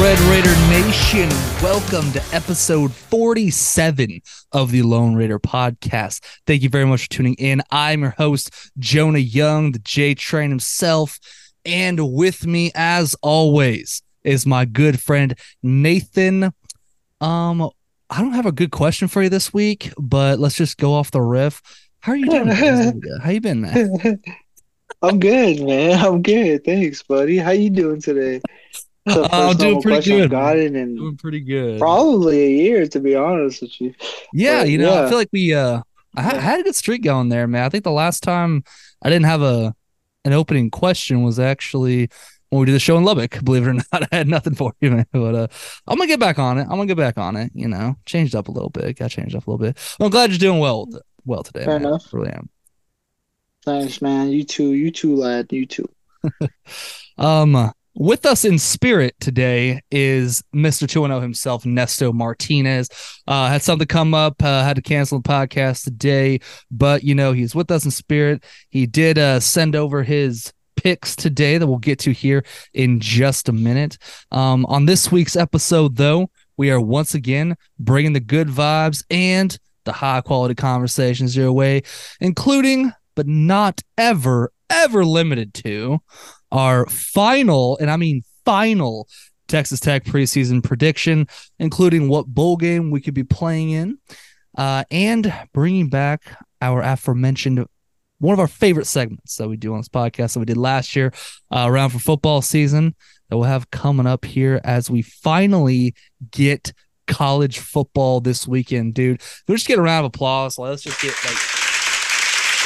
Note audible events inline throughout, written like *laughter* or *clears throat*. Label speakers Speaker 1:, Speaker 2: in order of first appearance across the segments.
Speaker 1: Red Raider Nation? Welcome to episode 47 of the Lone Raider podcast. Thank you very much for tuning in. I'm your host, Jonah Young, the J Train himself. And with me, as always, is my good friend, Nathan. Um, I don't have a good question for you this week, but let's just go off the riff. How are you doing? *laughs* How you been, man? *laughs*
Speaker 2: I'm good, man. I'm good. Thanks, buddy. How you doing today?
Speaker 1: Uh, *laughs* I'm doing pretty good.
Speaker 2: Got it in
Speaker 1: doing pretty good.
Speaker 2: Probably a year, to be honest with you.
Speaker 1: Yeah,
Speaker 2: But,
Speaker 1: you know, I feel like we uh I ha-
Speaker 2: Yeah.
Speaker 1: had a good streak going there, man. I think the last time I didn't have a an opening question was actually when we did the show in Lubbock. Believe it or *laughs* not, I had nothing for you, man. But uh, I'm gonna get back on it. I'm gonna get back on it. You know, changed up a little bit. Got changed up a little bit. I'm glad you're doing well well today,
Speaker 2: Fair
Speaker 1: man.
Speaker 2: enough.
Speaker 1: Really am.
Speaker 2: Thanks, man. You too. You too, lad. You too. *laughs*
Speaker 1: Um, with us in spirit today is Mr. 210 himself, Nesto Martinez. Uh, had something come up, uh, had to cancel the podcast today, but you know, he's with us in spirit. He did uh, send over his picks today that we'll get to here in just a minute. Um, on this week's episode, though, we are once again bringing the good vibes and the high quality conversations your way, including, but not ever, ever limited to, our final, and I mean final, Texas Tech preseason prediction, including what bowl game we could be playing in, uh, and bringing back our aforementioned one of our favorite segments that we do on this podcast that we did last year uh, around for football season that we'll have coming up here as we finally get college football this weekend, dude. Let's just get a round of applause. Let's just get like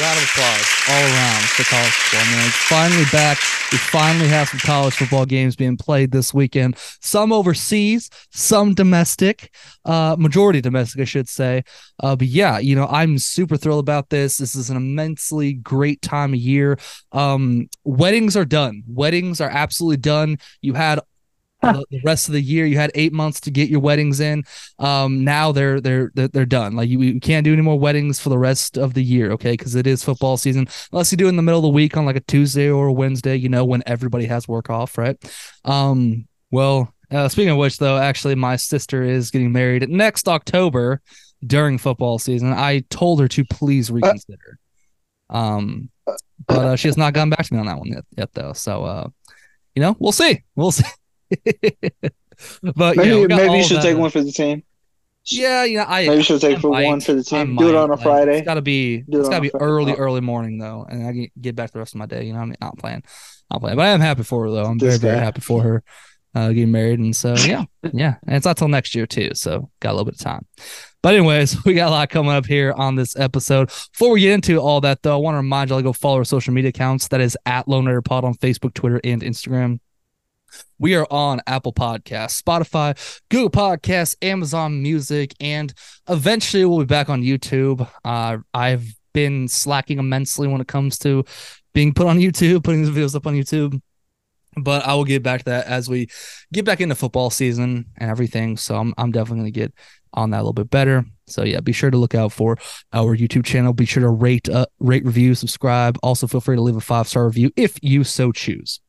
Speaker 1: round of applause all around for college football, man. It's finally back. We finally have some college football games being played this weekend. Some overseas, some domestic, uh, majority domestic, I should say. Uh, but yeah, you know, I'm super thrilled about this. This is an immensely great time of year. Um, weddings are done. Weddings are absolutely done. You had the, the rest of the year. You had eight months to get your weddings in. Um, now they're they're they're, they're done. Like you, you can't do any more weddings for the rest of the year, okay? Because it is football season. Unless you do it in the middle of the week on like a Tuesday or a Wednesday, you know, when everybody has work off, right? Um, well, uh, speaking of which, though, actually, my sister is getting married next October during football season. I told her to please reconsider. Um, but uh, she has not gotten back to me on that one yet, yet though. So, uh, you know, we'll see. We'll *laughs* see. *laughs* but
Speaker 2: Maybe
Speaker 1: yeah,
Speaker 2: maybe you should take one for the team.
Speaker 1: Yeah, you know, I
Speaker 2: Maybe you should take
Speaker 1: I
Speaker 2: for
Speaker 1: might.
Speaker 2: one for the
Speaker 1: I
Speaker 2: team. Do it on a
Speaker 1: like,
Speaker 2: Friday.
Speaker 1: It's gotta be.
Speaker 2: Do it
Speaker 1: it's gotta be
Speaker 2: Friday.
Speaker 1: early, early morning though, and I can get back the rest of my day. You know, I'm not playing. I'm playing, but I am happy for her though. I'm very,
Speaker 2: This
Speaker 1: very
Speaker 2: guy.
Speaker 1: happy for her uh, getting married, and so yeah, yeah. And it's not till next year too, so got a little bit of time. But anyways, *laughs* we got a lot coming up here on this episode. Before we get into all that though, I want to remind you all to go follow our social media accounts. That is at Lone Pod on Facebook, Twitter, and Instagram. We are on Apple Podcasts, Spotify, Google Podcasts, Amazon Music, and eventually we'll be back on YouTube. Uh, I've been slacking immensely when it comes to being put on *laughs* YouTube, putting these videos up on YouTube. But I will get back to that as we get back into football season and everything. So I'm I'm definitely gonna get on that a little bit better. So yeah, be sure to look out for our YouTube channel. Be sure to rate, uh, rate, review, subscribe. Also, feel free to leave a five star review if you so choose,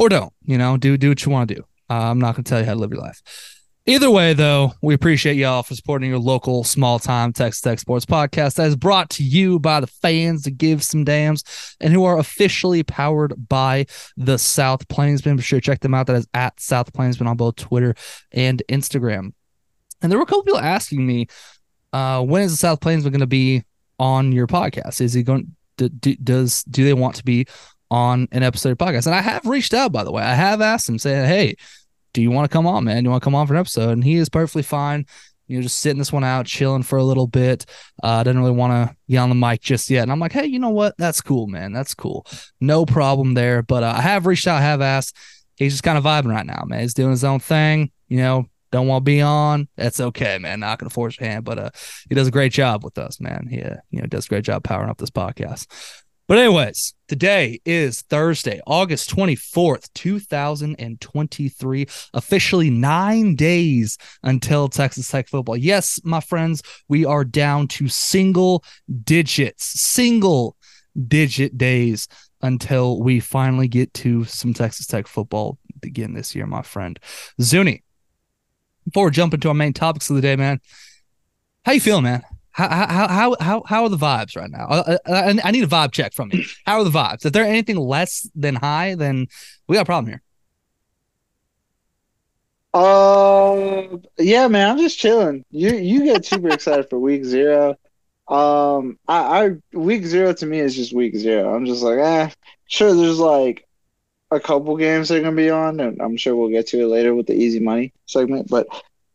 Speaker 1: or don't. You know, do do what you want to do. Uh, I'm not gonna tell you how to live your life. Either way, though, we appreciate y'all for supporting your local small time Texas Tech Sports podcast that is brought to you by the fans that give some dams and who are officially powered by the South Plainsman. Be sure to check them out. That is at South Plainsman on both Twitter and Instagram. And there were a couple people asking me, uh, when is the South Plainsman going to be on your podcast? Is he going? Do, do, does do they want to be on an episode of podcast? And I have reached out, by the way. I have asked him, saying, "Hey, do you want to come on, man? Do you want to come on for an episode?" And he is perfectly fine. You know, just sitting this one out, chilling for a little bit. Uh, didn't really want to get on the mic just yet. And I'm like, hey, you know what? That's cool, man. That's cool. No problem there. But uh, I have reached out, I have asked. He's just kind of vibing right now, man. He's doing his own thing. You know, don't want to be on. That's okay, man. Not gonna force your hand, but uh, he does a great job with us, man. He, uh, you know, does a great job powering up this podcast. But anyways, today is Thursday, August 24th, 2023. Officially 9 days until Texas Tech football. Yes, my friends, we are down to single digits, single digit days until we finally get to some Texas Tech football begin this year, my friend. Zuni, before we jump into our main topics of the day, man, how you feeling, man? How how how how how are the vibes right now? I, I, I need a vibe check from you. How are the vibes? If they're anything less than high, then we got a problem here.
Speaker 2: Uh, yeah, man, I'm just chilling. You you get super *laughs* excited for week zero. Um, I, I week zero to me is just week zero. I'm just like, eh, sure. There's like a couple games that are gonna be on, and I'm sure we'll get to it later with the easy money segment. But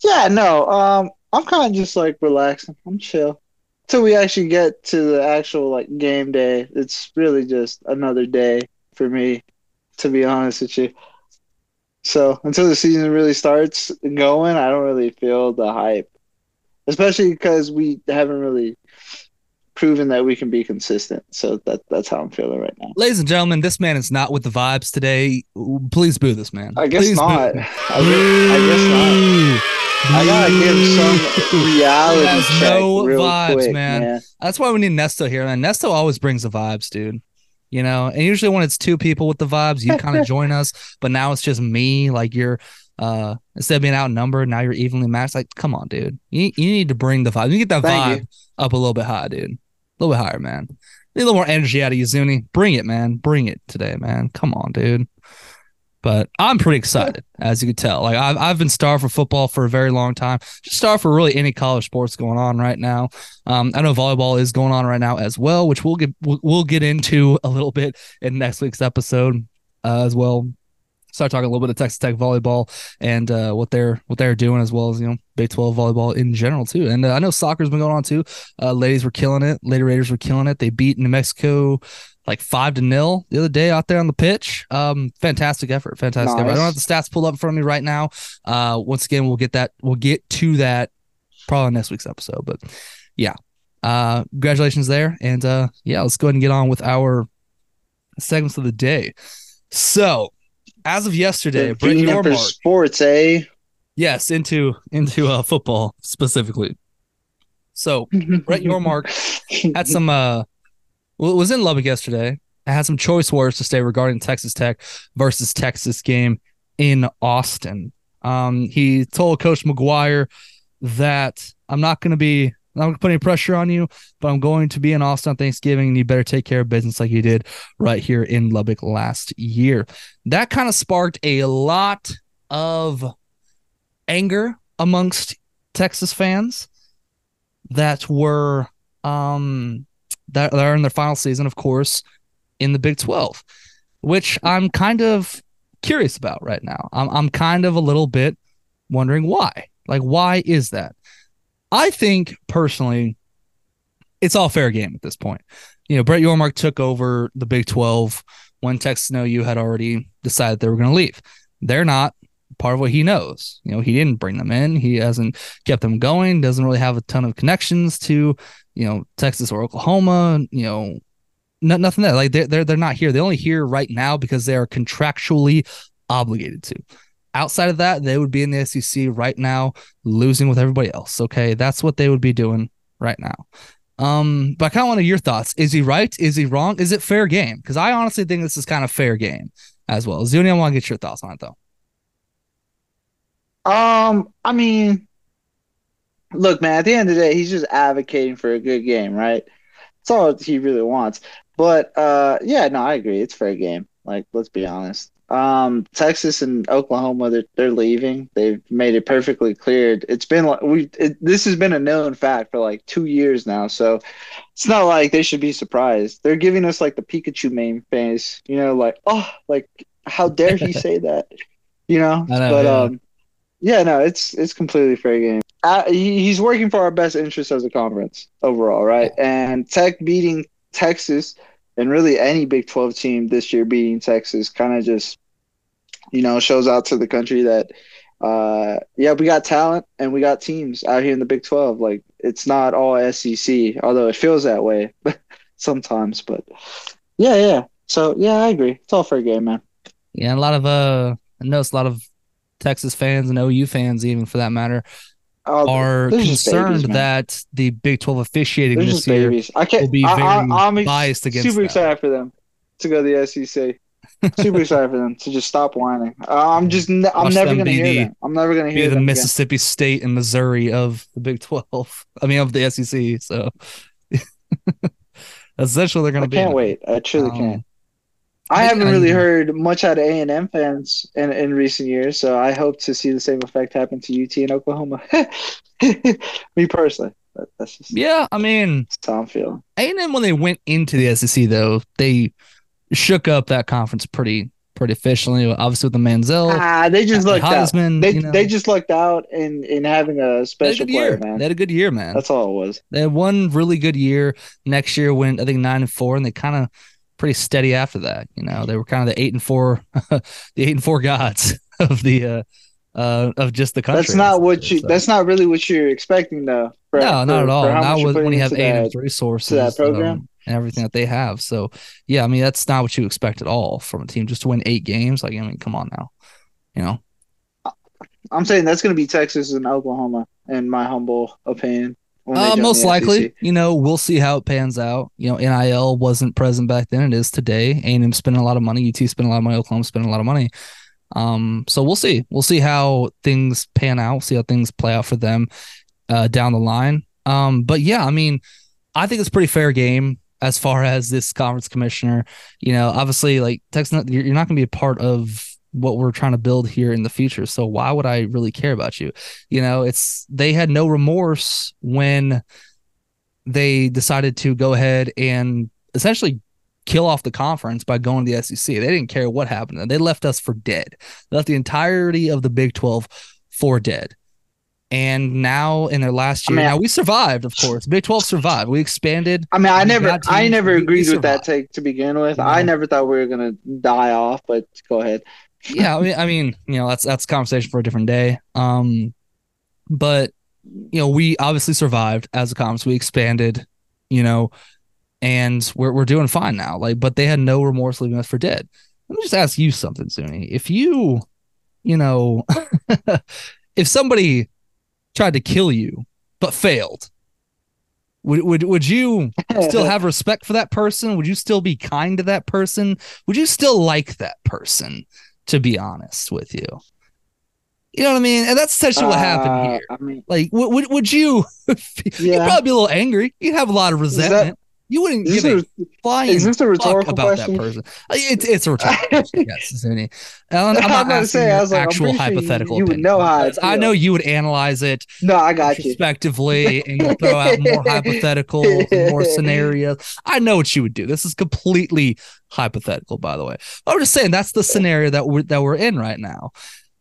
Speaker 2: yeah, no, um, I'm kind of just like relaxing. I'm chill till we actually get to the actual like game day. It's really just another day for me, to be honest with you. So until the season really starts going, I don't really feel the hype, especially because we haven't really proven that we can be consistent. So that that's how I'm feeling right now.
Speaker 1: Ladies and gentlemen, this man is not with the vibes today. Please boo this man.
Speaker 2: I guess
Speaker 1: Please
Speaker 2: not. *laughs* I guess, I guess not. *laughs* I gotta give some *laughs* reality
Speaker 1: Has
Speaker 2: check
Speaker 1: no
Speaker 2: real
Speaker 1: vibes,
Speaker 2: quick,
Speaker 1: man.
Speaker 2: man.
Speaker 1: That's why we need Nesto here, man. Nesto always brings the vibes, dude. You know, and usually when it's two people with the vibes, you kind of *laughs* join us. But now it's just me. Like you're, uh, instead of being outnumbered, now you're evenly matched. Like, come on, dude. You you need to bring the vibe. You get that
Speaker 2: Thank
Speaker 1: vibe up a little bit high, dude. A little bit higher, man. Need a little more energy out of you, Zuni. Bring it, man. Bring it today, man. Come on, dude. But I'm pretty excited, as you can tell. Like I've I've been starved for football for a very long time. Just starved for really any college sports going on right now. Um, I know volleyball is going on right now as well, which we'll get we'll, get into a little bit in next week's episode uh, as well. Start talking a little bit of Texas Tech volleyball and uh, what they're what they're doing as well as you know Big Twelve volleyball in general too. And uh, I know soccer's been going on too. Uh, ladies were killing it. Lady Raiders were killing it. They beat New Mexico like five to nil the other day out there on the pitch. Um, fantastic effort, fantastic effort. I don't have the stats pulled up in front of me right now. Uh, once again, we'll get that. We'll get to that probably on next week's episode. But yeah, uh, congratulations there, and uh, yeah, let's go ahead and get on with our segments of the day. So, as of yesterday, Brett
Speaker 2: Convenient sports, eh?
Speaker 1: yes, into into uh, football specifically. So *laughs* Brett Yormark had some uh well, it was in Lubbock yesterday. I had some choice words to say regarding Texas Tech versus Texas game in Austin. Um, he told Coach McGuire that I'm not going to be, I'm going to put any pressure on you, but I'm going to be in Austin on Thanksgiving, and you better take care of business like you did right here in Lubbock last year. That kind of sparked a lot of anger amongst Texas fans that were um that are in their final season, of course, in the Big 12, which I'm kind of curious about right now. I'm I'm kind of a little bit wondering why. Like, why is that? I think personally, it's all fair game at this point. You know, Brett Yormark took over the Big 12 when Texas and OU had already decided they were going to leave. They're not part of what he knows. You know, he didn't bring them in. He hasn't kept them going. Doesn't really have a ton of connections to, you know, Texas or Oklahoma. You know, no, nothing that like they're, they're they're not here. They're only here right now because they are contractually obligated to. Outside of that, they would be in the SEC right now, losing with everybody else. Okay, that's what they would be doing right now. Um, but I kind of want to your thoughts. Is he right? Is he wrong? Is it fair game? Because I honestly think this is kind of fair game as well. Zuni, I want to get your thoughts on it though.
Speaker 2: Um, I mean, look, man, at the end of the day, he's just advocating for a good game, right? That's all he really wants. But uh yeah, no, I agree. It's fair game. Like, let's be honest. Um, Texas and Oklahoma, they're, they're leaving. They've made it perfectly clear. It's been like we. It, this has been a known fact for like two years now. So it's not like they should be surprised. They're giving us like the Pikachu meme face. You know, like oh, like how dare he *laughs* say that? You know.
Speaker 1: Know,
Speaker 2: but
Speaker 1: yeah.
Speaker 2: um, yeah, no, it's it's completely fair game. Uh, he, he's working for our best interest as a conference overall, right? And Tech beating Texas and really any Big 12 team this year beating Texas kind of just, you know, shows out to the country that, uh, yeah, we got talent and we got teams out here in the Big 12. Like, it's not all SEC, although it feels that way *laughs* sometimes. But yeah, yeah. So, yeah, I agree. It's all fair game, man.
Speaker 1: Yeah, a lot of uh, I noticed a lot of Texas fans and OU fans, even for that matter,
Speaker 2: Uh,
Speaker 1: are concerned
Speaker 2: babies,
Speaker 1: that the Big 12 officiating
Speaker 2: They're
Speaker 1: this year
Speaker 2: babies. I
Speaker 1: will
Speaker 2: can't.
Speaker 1: be very
Speaker 2: I, I'm
Speaker 1: biased against
Speaker 2: super
Speaker 1: them.
Speaker 2: excited for them to go to the SEC. Super *laughs* excited for them to just stop whining. Uh, I'm just, I'm
Speaker 1: Watch
Speaker 2: never gonna hear
Speaker 1: the-
Speaker 2: them. I'm never gonna hear
Speaker 1: the
Speaker 2: them again.
Speaker 1: Mississippi State and Missouri of the Big Twelve. *laughs* I mean, of the SEC. So *laughs* essentially, they're going
Speaker 2: I
Speaker 1: to be.
Speaker 2: can't wait. I truly
Speaker 1: Um,
Speaker 2: can't. I haven't really heard much out of A and M fans in, in recent years, so I hope to see the same effect happen to UT and Oklahoma. *laughs* Me personally, that's just
Speaker 1: Yeah, I mean,
Speaker 2: how I'm feeling.
Speaker 1: A&M when they went into the SEC though, they shook up that conference pretty pretty efficiently. Obviously with the Manziel,
Speaker 2: Ah, they just out.
Speaker 1: Heisman,
Speaker 2: They
Speaker 1: you know,
Speaker 2: they just lucked out in in having a
Speaker 1: had a
Speaker 2: special player,
Speaker 1: year.
Speaker 2: man.
Speaker 1: They had a good year, man.
Speaker 2: That's all it was.
Speaker 1: They had one really good year. Next year went I think nine and four, and they kind of pretty steady after that. You know, they were kind of the eight and four, *laughs* the eight and four gods *laughs* of the uh, uh of just the country.
Speaker 2: That's not what you.
Speaker 1: So-
Speaker 2: That's not really what you're expecting, though. for-
Speaker 1: no, not
Speaker 2: for-
Speaker 1: at all. Not with, when you have
Speaker 2: into
Speaker 1: A and
Speaker 2: that.
Speaker 1: resources
Speaker 2: program.
Speaker 1: um, and everything that they have. So yeah, I mean that's not what you expect at all from a team just to win eight games. Like I mean, come on now, you know.
Speaker 2: I'm saying that's going to be Texas and Oklahoma, in my humble opinion.
Speaker 1: Uh, most likely, you know, we'll see how it pans out. You know, NIL wasn't present back then; it is today. A&M spending a lot of money, UT spending a lot of money, Oklahoma spending a lot of money. Um, so we'll see. We'll see how things pan out. See how things play out for them uh, down the line. Um, but yeah, I mean, I think it's a pretty fair game as far as this conference commissioner. You know, obviously, like Texas, you're not going to be a part of what we're trying to build here in the future. So why would I really care about you? You know, it's they had no remorse when they decided to go ahead and essentially kill off the conference by going to the SEC. They didn't care what happened. They left us for dead. They left the entirety of the Big 12 for dead. And now in their last
Speaker 2: I
Speaker 1: year,
Speaker 2: mean,
Speaker 1: now we survived, of course. Big 12 survived. We expanded.
Speaker 2: I mean, I never, I never agreed with that take to begin with.
Speaker 1: You
Speaker 2: I never thought we were going to die off, but go ahead.
Speaker 1: Yeah, I mean, I mean, you know, that's that's conversation for a different day. Um, but you know, we obviously survived as a conference. We expanded, you know, and we're we're doing fine now. Like, but they had no remorse leaving us for dead. Let me just ask you something, Zuni. If you, you know, *laughs* if somebody tried to kill you but failed, would would would you still have respect for that person? Would you still be kind to that person? Would you still like that person? To be honest with you, you know what I mean. And that's essentially what happened
Speaker 2: Uh,
Speaker 1: here.
Speaker 2: I mean,
Speaker 1: Like, would would, would you? *laughs* You'd probably be a little angry. You'd have a lot of resentment. You wouldn't
Speaker 2: is
Speaker 1: give a
Speaker 2: a,
Speaker 1: flying
Speaker 2: is this a rhetorical
Speaker 1: about
Speaker 2: question?
Speaker 1: that person. Uh, It's it's a rhetorical *laughs* question. Yes, Zuni. I'm, *laughs* not asking
Speaker 2: say, I was
Speaker 1: actual
Speaker 2: you-
Speaker 1: hypothetical.
Speaker 2: you would
Speaker 1: opinion,
Speaker 2: know how I
Speaker 1: I know you would analyze it
Speaker 2: No, I got you.
Speaker 1: respectively and you throw out more *laughs* hypothetical more scenarios. I know what you would do. This is completely hypothetical, by the way. I'm just saying that's the scenario that we're that we're in right now.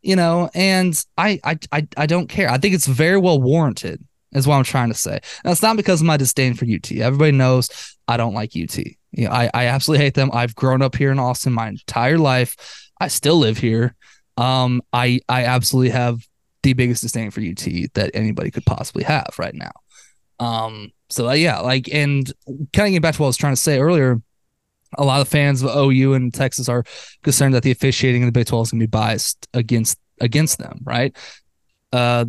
Speaker 1: You know, and I I I, I don't care. I think it's very well warranted, is what I'm trying to say. And it's not because of my disdain for UT. Everybody knows I don't like UT. You know, I, I absolutely hate them. I've grown up here in Austin my entire life. I still live here. Um, I I absolutely have the biggest disdain for UT that anybody could possibly have right now. Um, so uh, yeah, like, and kind of getting back to what I was trying to say earlier, a lot of fans of OU and Texas are concerned that the officiating in the Big 12 is going to be biased against against them, right? Uh,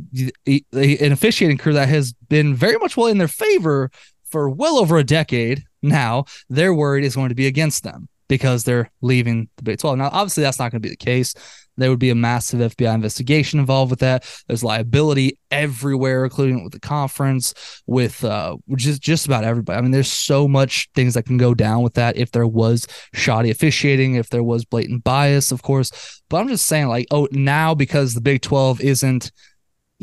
Speaker 1: an officiating crew that has been very much well in their favor for well over a decade now, their word is going to be against them because they're leaving the Big 12. Now, obviously, that's not going to be the case. There would be a massive FBI investigation involved with that. There's liability everywhere, including with the conference, with uh, just just about everybody. I mean, there's so much things that can go down with that if there was shoddy officiating, if there was blatant bias, of course. But I'm just saying, like, oh, now because the Big 12 isn't,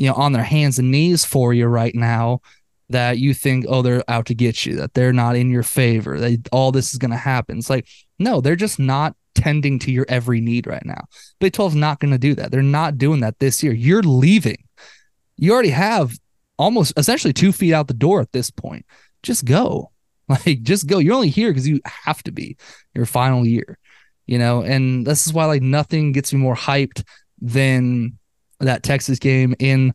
Speaker 1: you know, on their hands and knees for you right now, that you think, oh, they're out to get you, that they're not in your favor, that all this is going to happen. It's like, no, they're just not tending to your every need right now. Big 12 is not going to do that. They're not doing that this year. You're leaving. You already have almost essentially two feet out the door at this point. Just go. *laughs* Like, just go. You're only here because you have to be your final year, you know? And this is why, like, nothing gets me more hyped than that Texas game in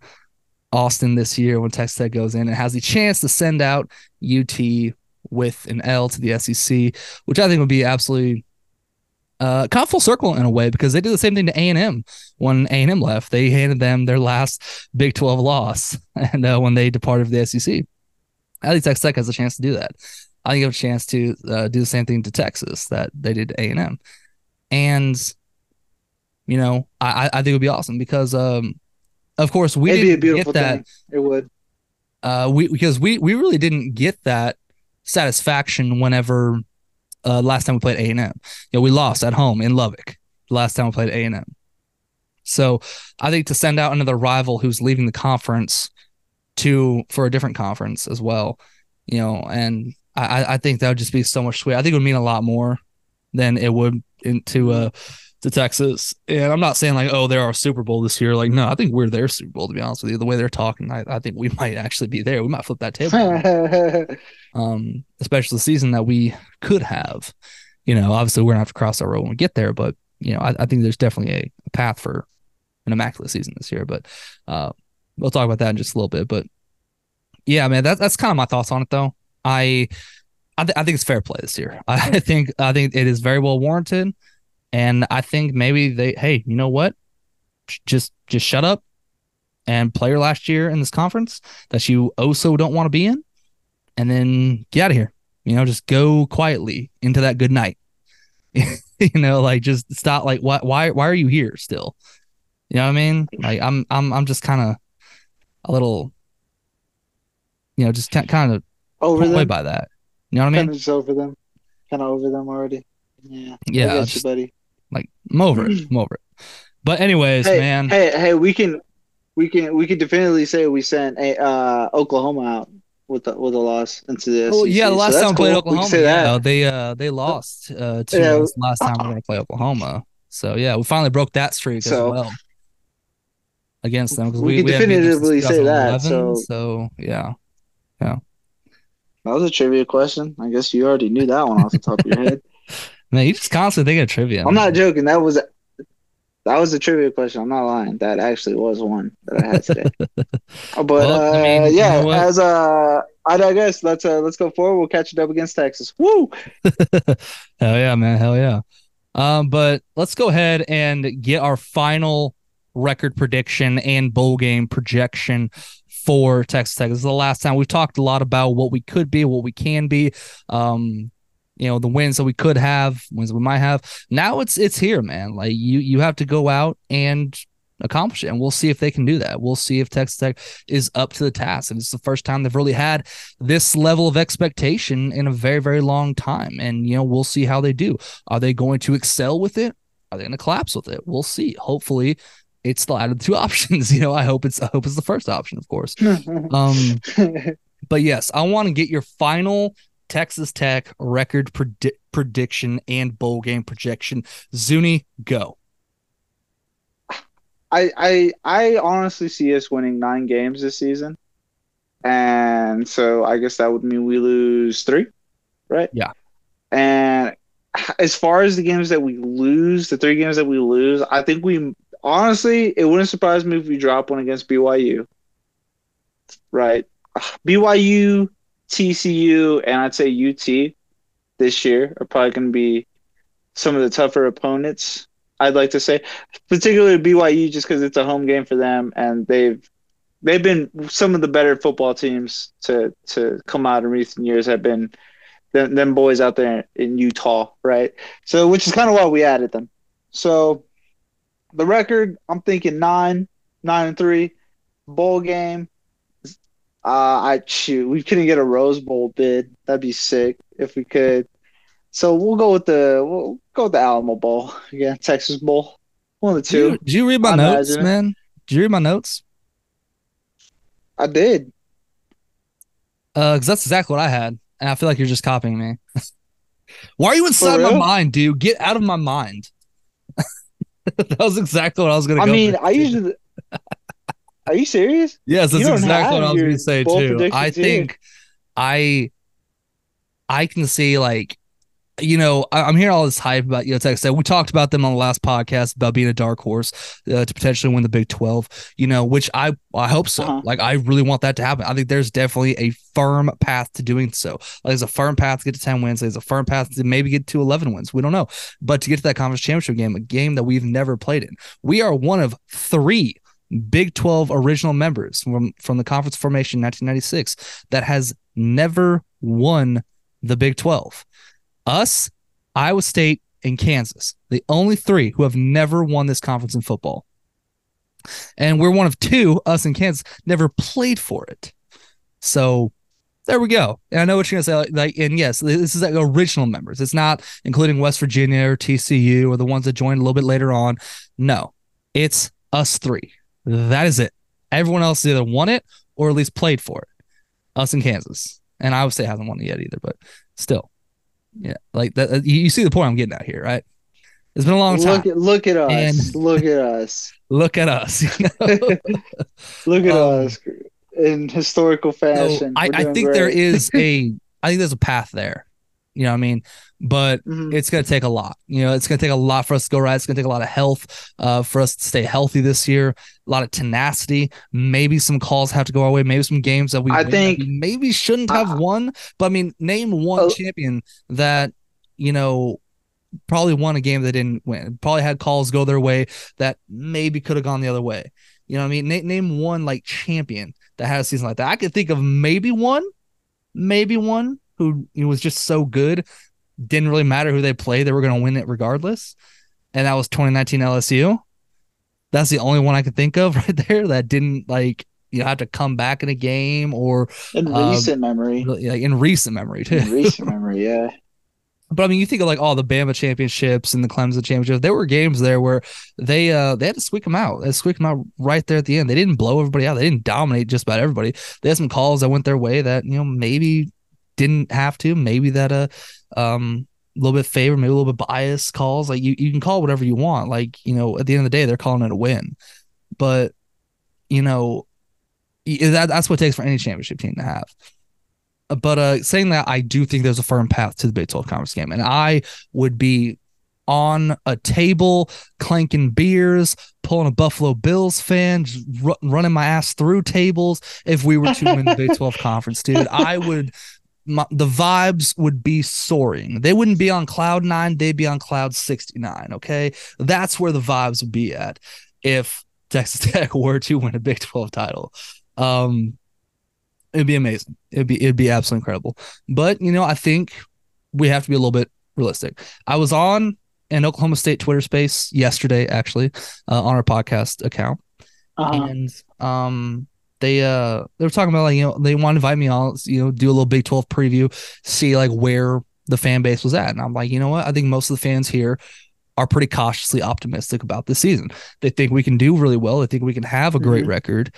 Speaker 1: Austin this year when Texas Tech goes in and has the chance to send out UT with an L to the SEC, which I think would be absolutely uh, kind of full circle in a way because they did the same thing to A and M when A and M left. They handed them their last Big Twelve loss, *laughs* and uh, when they departed for the SEC, I think Texas Tech has a chance to do that. I think you have a chance to uh, do the same thing to Texas that they did to A and M. and you know, I I think it would be awesome because um, of course we
Speaker 2: It'd be a
Speaker 1: didn't
Speaker 2: beautiful
Speaker 1: get that
Speaker 2: thing. It would.
Speaker 1: uh we because we we really didn't get that satisfaction whenever uh last time we played A and M. You know, we lost at home in Lubbock the last time we played A and M. So I think to send out another rival who's leaving the conference to for a different conference as well, you know, and I, I think that would just be so much sweet. I think it would mean a lot more than it would into uh to Texas. And I'm not saying like, oh, they're our Super Bowl this year. Like, no, I think we're their Super Bowl, to be honest with you. The way they're talking, I, I think we *laughs* might actually be there. We might flip that table. *laughs* um, especially the season that we could have. You know, obviously we're gonna have to cross that road when we get there, but you know, I, I think there's definitely a, a path for an immaculate season this year. But uh we'll talk about that in just a little bit. But yeah, man, that, that's kind of my thoughts on it though. I I, th- I think it's fair play this year. *laughs* I think I think it is very well warranted. And I think maybe they, hey, you know what? Just just shut up and play your last year in this conference that you oh also don't want to be in, and then get out of here. You know, just go quietly into that good night. *laughs* you know, like just stop. Like, why why why are you here still? You know what I mean? Like, I'm I'm I'm just kind of a little, you know, just kind of
Speaker 2: over them.
Speaker 1: by that. You know what I mean?
Speaker 2: Kind of just over them. Kind of over them already. Yeah.
Speaker 1: Yeah,
Speaker 2: you, buddy.
Speaker 1: Like I'm over it. I'm over it. But anyways,
Speaker 2: Hey,
Speaker 1: man.
Speaker 2: hey, hey, we can, we can, we can definitively say we sent a uh, Oklahoma out with the with a loss into this.
Speaker 1: Well, yeah, the last
Speaker 2: that's
Speaker 1: time we played
Speaker 2: cool. We can
Speaker 1: Oklahoma,
Speaker 2: that.
Speaker 1: yeah, they uh they lost uh to
Speaker 2: Yeah.
Speaker 1: us last time we're gonna play Oklahoma. So yeah, we finally broke that streak
Speaker 2: So-
Speaker 1: as well against them because
Speaker 2: We
Speaker 1: we,
Speaker 2: can
Speaker 1: we had beat them
Speaker 2: definitively say that,
Speaker 1: 2011,
Speaker 2: so-
Speaker 1: yeah, yeah,
Speaker 2: That was a trivia question. I guess you already knew that one off the top of your head. *laughs*
Speaker 1: man, you just constantly think of trivia.
Speaker 2: I'm not joking. That was that was a trivia question. I'm not lying. That actually was one that I had today. Uh, *laughs* but
Speaker 1: Well, I mean,
Speaker 2: uh,
Speaker 1: you
Speaker 2: yeah,
Speaker 1: know
Speaker 2: as uh, I digress. Let's uh, let's go forward. We'll catch it up against Texas. Woo! *laughs*
Speaker 1: Hell yeah, man. Hell yeah. Um, but let's go ahead and get our final record prediction and bowl game projection for Texas Tech. This is the last time we've talked a lot about what we could be, what we can be. Um, you know, the wins that we could have, wins we might have. Now it's it's here, man. Like you you have to go out and accomplish it. And we'll see if they can do that. We'll see if Texas Tech is up to the task. And it's the first time they've really had this level of expectation in a very, very long time. And, you know, we'll see how they do. Are they going to excel with it? Are they going to collapse with it? We'll see. Hopefully it's the latter of the two *laughs* options. You know, I hope it's I hope it's the first option, of course. *laughs* Um, but yes, I want to get your final Texas Tech record predi- prediction and bowl game projection. Zuni, go.
Speaker 2: I I I honestly see us winning nine games this season, and so I guess that would mean we lose three, right?
Speaker 1: Yeah.
Speaker 2: And as far as the games that we lose, the three games that we lose, I think we honestly it wouldn't surprise me if we drop one against BYU, right? BYU, TCU, and I'd say UT this year are probably going to be some of the tougher opponents. I'd like to say, particularly BYU, just because it's a home game for them, and they've they've been some of the better football teams to to come out in recent years have been them, them boys out there in Utah, right? So, which is kind of why we added them. So, the record, I'm thinking nine, nine and three, bowl game. Uh, I shoot, we couldn't get a Rose Bowl bid. That'd be sick if we could. So we'll go with the we'll go with the Alamo Bowl. Yeah, Texas Bowl. One of the
Speaker 1: Did you,
Speaker 2: two.
Speaker 1: did you read my
Speaker 2: I
Speaker 1: notes,
Speaker 2: imagine
Speaker 1: man? Did you read my notes?
Speaker 2: I did.
Speaker 1: Uh, because that's exactly what I had, and I feel like you're just copying me. *laughs* Why are you inside my mind, dude? Get out of my mind. *laughs* that was exactly what I was gonna
Speaker 2: I
Speaker 1: go.
Speaker 2: mean, I usually. Are you serious?
Speaker 1: Yes, that's exactly what I was gonna say too. I think I I can see like you know, I, I'm hearing all this hype about you know Texas. Tech. We talked about them on the last podcast about being a dark horse uh, to potentially win the Big Twelve. You know, which I I hope so.
Speaker 2: Uh-huh.
Speaker 1: Like I really want that to happen. I think there's definitely a firm path to doing so. Like, there's a firm path to get to ten wins. There's a firm path to maybe get to eleven wins. We don't know, but to get to that conference championship game, a game that we've never played in, we are one of three Big 12 original members from, from the conference formation in 1996 that has never won the Big 12. Us, Iowa State, and Kansas, the only three who have never won this conference in football. And we're one of two, us and Kansas, never played for it. So there we go. And I know what you're gonna say. Like, and yes, this is like original members. It's not including West Virginia or TCU or the ones that joined a little bit later on. No, it's us three. That is it. Everyone else either won it or at least played for it. Us in Kansas, and I would say hasn't won it yet either, but still, yeah, like that. You see the point I'm getting at here, right? It's been a long time.
Speaker 2: Look at look at us. And look at us. *laughs*
Speaker 1: Look at us. You
Speaker 2: know? *laughs* look at um, us in historical fashion.
Speaker 1: So I, I, think great. there is a *laughs* I think there's a path there. You know what I mean? But mm-hmm. it's gonna take a lot. You know, it's gonna take a lot for us to go right. It's gonna take a lot of health uh, for us to stay healthy this year. A lot of tenacity. Maybe some calls have to go our way. Maybe some games that we
Speaker 2: I think
Speaker 1: maybe shouldn't have uh, won. But I mean, name one uh, champion that you know probably won a game that didn't win. Probably had calls go their way that maybe could have gone the other way. You know what I mean? Name, name one like champion that had a season like that. I could think of maybe one, maybe one who you know, was just so good, didn't really matter who they played, they were going to win it regardless. And that was 2019 LSU. That's the only one I could think of *laughs* right there that didn't like you know, have to come back in a game or
Speaker 2: in recent um, memory,
Speaker 1: like in recent memory too.
Speaker 2: In recent *laughs* memory, yeah.
Speaker 1: But I mean, you think of like all the Bama championships and the Clemson championships. There were games there where they uh they had to squeak them out. They squeak them out right there at the end. They didn't blow everybody out. They didn't dominate just about everybody. They had some calls that went their way that you know maybe didn't have to. Maybe that uh um a little bit favor, maybe a little bit biased calls. Like you you can call whatever you want. Like you know at the end of the day they're calling it a win, but you know that that's what it takes for any championship team to have but uh, saying that, I do think there's a firm path to the Big 12 conference game, and I would be on a table clanking beers, pulling a Buffalo Bills fan, r- running my ass through tables if we were to win the Big 12 *laughs* conference, dude. I would. My, the vibes would be soaring. They wouldn't be on cloud nine; they'd be on cloud sixty nine. Okay, that's where the vibes would be at if Texas *laughs* Tech were to win a Big Twelve title. Um, It'd be amazing. It'd be it'd be absolutely incredible. But you know, I think we have to be a little bit realistic. I was on an Oklahoma State Twitter space yesterday, actually, uh, on our podcast account, uh-huh. and um, they uh they were talking about like you know they want to invite me on, you know, do a little Big Twelve preview, see like where the fan base was at, and I'm like, you know what, I think most of the fans here are pretty cautiously optimistic about this season. They think we can do really well. They think we can have a great mm-hmm. record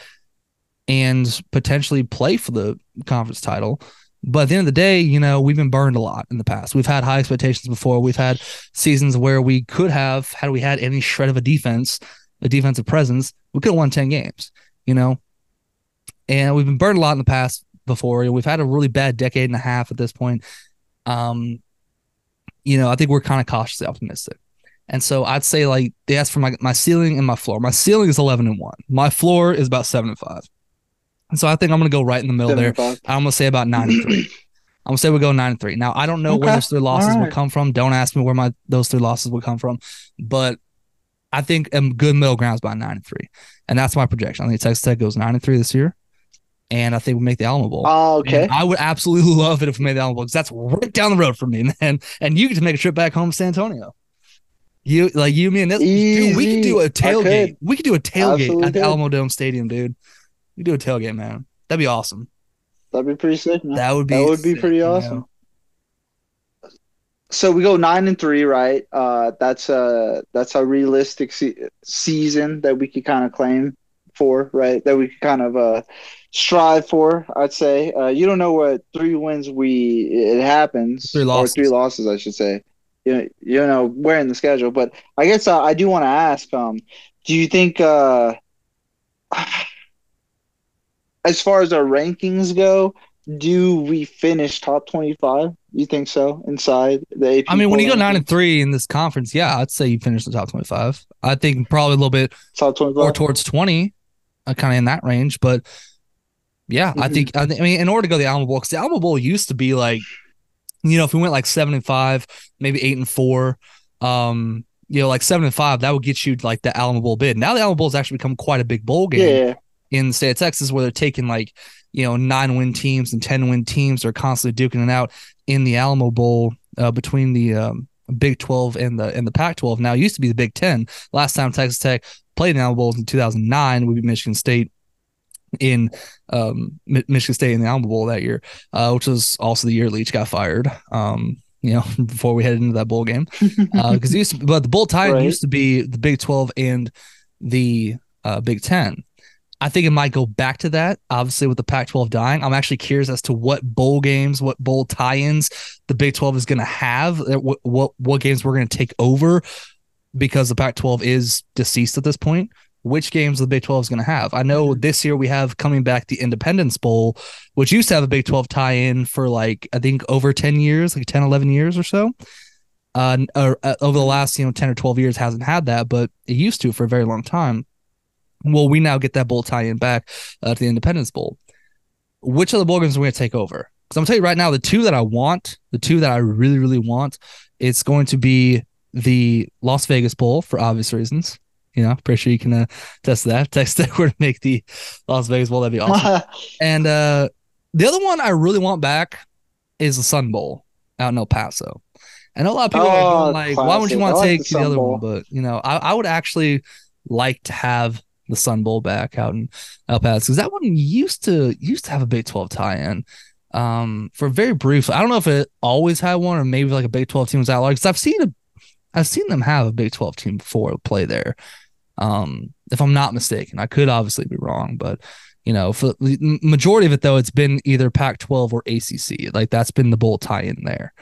Speaker 1: and potentially play for the conference title. But at the end of the day, you know, we've been burned a lot in the past. We've had high expectations before. We've had seasons where we could have, had we had any shred of a defense, a defensive presence, we could have won 10 games, you know? And we've been burned a lot in the past before. We've had a really bad decade and a half at this point. Um, you know, I think we're kind of cautiously optimistic. And so I'd say like they asked for my, my ceiling and my floor. My ceiling is 11 and 1. My floor is about 7 and 5. And So I think I'm going to go right in the middle there. I'm going to say about nine and three. *clears throat* I'm gonna say we go nine and three. Now I don't know okay. where those three losses right. would come from. Don't ask me where my those three losses would come from, but I think a good middle ground is about nine and three, and that's my projection. I think Texas Tech goes nine and three this year, and I think we make the Alamo Bowl.
Speaker 2: Oh, okay.
Speaker 1: And I would absolutely *laughs* love it if we made the Alamo Bowl because that's right down the road from me, *laughs* man. And you get to make a trip back home to San Antonio. You like you, me, and this, dude, we could do a tailgate. We could do a tailgate absolutely at the Alamodome Stadium, dude. We do a tailgate, man. That'd be awesome.
Speaker 2: That'd be pretty sick, man.
Speaker 1: That would be
Speaker 2: that would be pretty awesome. know? So we go nine and three, right? Uh, that's a that's a realistic se- season that we could kind of claim for, right? That we could kind of uh, strive for. I'd say. Uh, you don't know what three wins we it happens
Speaker 1: three losses.
Speaker 2: or three losses, I should say. You you know where in the schedule, but I guess uh, I do want to ask. Um, do you think? Uh, *sighs* as far as our rankings go, do we finish top 25? You think so inside the AP?
Speaker 1: I mean, when you go 9 and 3 in this conference, yeah, I'd say you finish the top 25. I think probably a little bit
Speaker 2: top 25
Speaker 1: or towards 20, uh, kind of in that range, but yeah, mm-hmm. I think I, mean in order to go to the Alamo Bowl cuz the Alamo Bowl used to be like you know, if we went like 7 and 5, maybe 8 and 4, um you know, like seven and five, that would get you like the Alamo Bowl bid. Now the Alamo Bowl has actually become quite a big bowl game.
Speaker 2: Yeah
Speaker 1: in the state of Texas where they're taking like, you know, nine win teams and 10 win teams are constantly duking it out in the Alamo Bowl uh, between the, um, Big 12 and the and the Pac 12. Now it used to be the Big 10. Last time Texas Tech played in the Alamo Bowl in 2009 would be Michigan State in um, Michigan State in the Alamo Bowl that year, uh, which was also the year Leach got fired. Um, you know, *laughs* before we headed into that bowl game, because uh, used to, but the bowl tie right. used to be the Big 12 and the uh, Big 10. I think it might go back to that. Obviously, with the Pac-12 dying, I'm actually curious as to what bowl games, what bowl tie-ins the Big 12 is going to have. Uh, what, what what games we're going to take over because the Pac-12 is deceased at this point. Which games the Big 12 is going to have? I know mm-hmm. this year we have coming back the Independence Bowl, which used to have a Big 12 tie-in for like I think over 10 years, like 10, 11 years or so. Uh, or, uh, over the last you know 10 or 12 years hasn't had that, but it used to for a very long time. Well, we now get that bowl tie-in back uh, to the Independence Bowl. Which of the bowl games are we going to take over? Because I'm gonna tell you right now, the two that I want, the two that I really, really want, it's going to be the Las Vegas Bowl for obvious reasons. You know, pretty sure you can uh, test that. *laughs* Text that we're to make the Las Vegas Bowl. That'd be awesome. *laughs* and uh, the other one I really want back is the Sun Bowl out in El Paso. I know a lot of people oh, are like, classic. why would you want to take the, the other Bowl. one? But you know, I, I would actually like to have the Sun Bowl back out in El Paso because that one used to used to have a Big Twelve tie-in. Um, for very brief, I don't know if it always had one or maybe like a Big Twelve team was out. Like, because I've seen a, I've seen them have a Big Twelve team before play there. Um, if I'm not mistaken, I could obviously be wrong, but you know, for the majority of it though, it's been either Pac-12 or ACC. Like that's been the bowl tie-in there.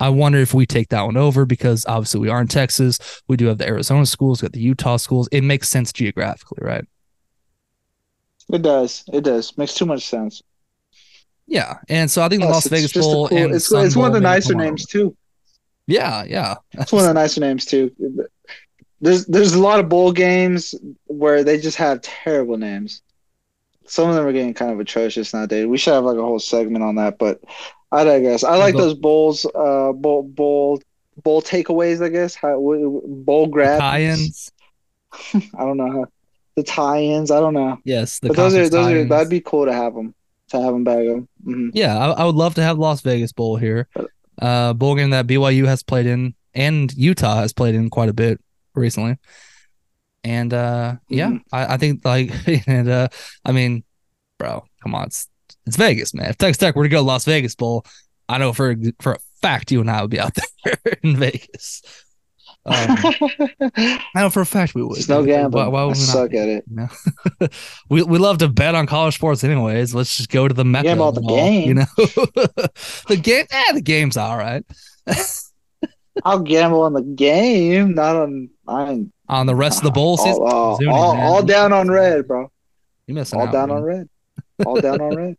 Speaker 1: I wonder if we take that one over because obviously we are in Texas. We do have the Arizona schools, got the Utah schools. It makes sense geographically, right?
Speaker 2: It does. It does. Makes too much sense.
Speaker 1: Yeah, and so I think the Las Vegas Bowl cool,
Speaker 2: and it's, it's one of the nicer names too.
Speaker 1: Yeah, yeah,
Speaker 2: it's one of the nicer names too. There's there's a lot of bowl games where they just have terrible names. Some of them are getting kind of atrocious nowadays. We should have like a whole segment on that, but I digress. I like those bowls, uh, bowl, bowl, bowl takeaways. I guess How, bowl grabs.
Speaker 1: Tie-ins. *laughs*
Speaker 2: I don't know how the tie-ins. I don't know.
Speaker 1: Yes,
Speaker 2: but those are those tie-ins. are that'd be cool to have them to have them back. Mm-hmm.
Speaker 1: Yeah, I, I, would love to have Las Vegas Bowl here. Uh, bowl game that BYU has played in and Utah has played in quite a bit recently. And uh, yeah, mm-hmm. I, I think like *laughs* and uh, I mean, bro, come on, it's it's Vegas, man. If Texas Tech were to go to Las Vegas Bowl, I know for for a fact you and I would be out *laughs* there in Vegas. Um, I know for a fact we would.
Speaker 2: It's no gambling. Why, why would I we suck not? at it.
Speaker 1: You know? *laughs* we we love to bet on college sports, anyways. Let's just go to the mecca.
Speaker 2: Gamble the game.
Speaker 1: You know, the game. Yeah, the game's all right.
Speaker 2: I'll gamble on the game, not on. I
Speaker 1: on the rest of the bowl season.
Speaker 2: All, all, all, all down on red, bro.
Speaker 1: You missing
Speaker 2: all
Speaker 1: out,
Speaker 2: down
Speaker 1: man.
Speaker 2: on red all down on red.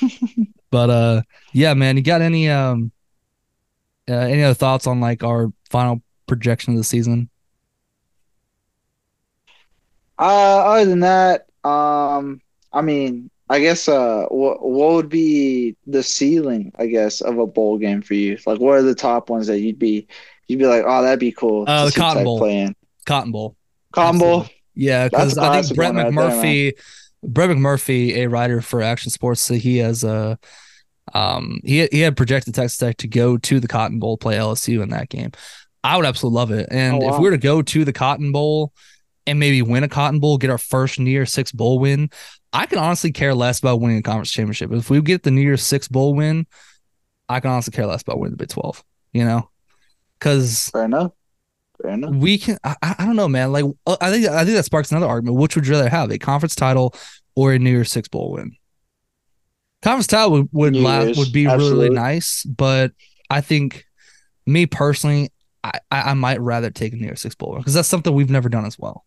Speaker 2: *laughs* *laughs*
Speaker 1: but uh, yeah, man, you got any um, uh, any other thoughts on like our final projection of the season?
Speaker 2: Uh, other than that, um, I mean, I guess uh, what what would be the ceiling? I guess of a bowl game for you. Like, what are the top ones that you'd be you'd be like, oh, that'd be cool.
Speaker 1: Uh, the Cotton Bowl. Playing. Cotton Bowl.
Speaker 2: Cotton Bowl.
Speaker 1: Yeah, because I think Brett McMurphy. Right Brett McMurphy, a writer for Action Sports, so he has a um he he had projected Texas Tech to go to the Cotton Bowl, play LSU in that game. I would absolutely love it. And oh, wow. if we were to go to the Cotton Bowl and maybe win a Cotton Bowl, get our first near Six bowl win, I can honestly care less about winning a conference championship. If we get the New Year's Six bowl win, I can honestly care less about winning the Big Twelve. You know, because
Speaker 2: fair enough.
Speaker 1: We can. I, I don't know, man. Like, uh, I think I think that sparks another argument. Which would you rather have, a conference title or a New Year's Six bowl win? Conference title would would, last, would be Absolutely. really, really nice, but I think me personally, I, I might rather take a New Year's Six bowl because that's something we've never done as well.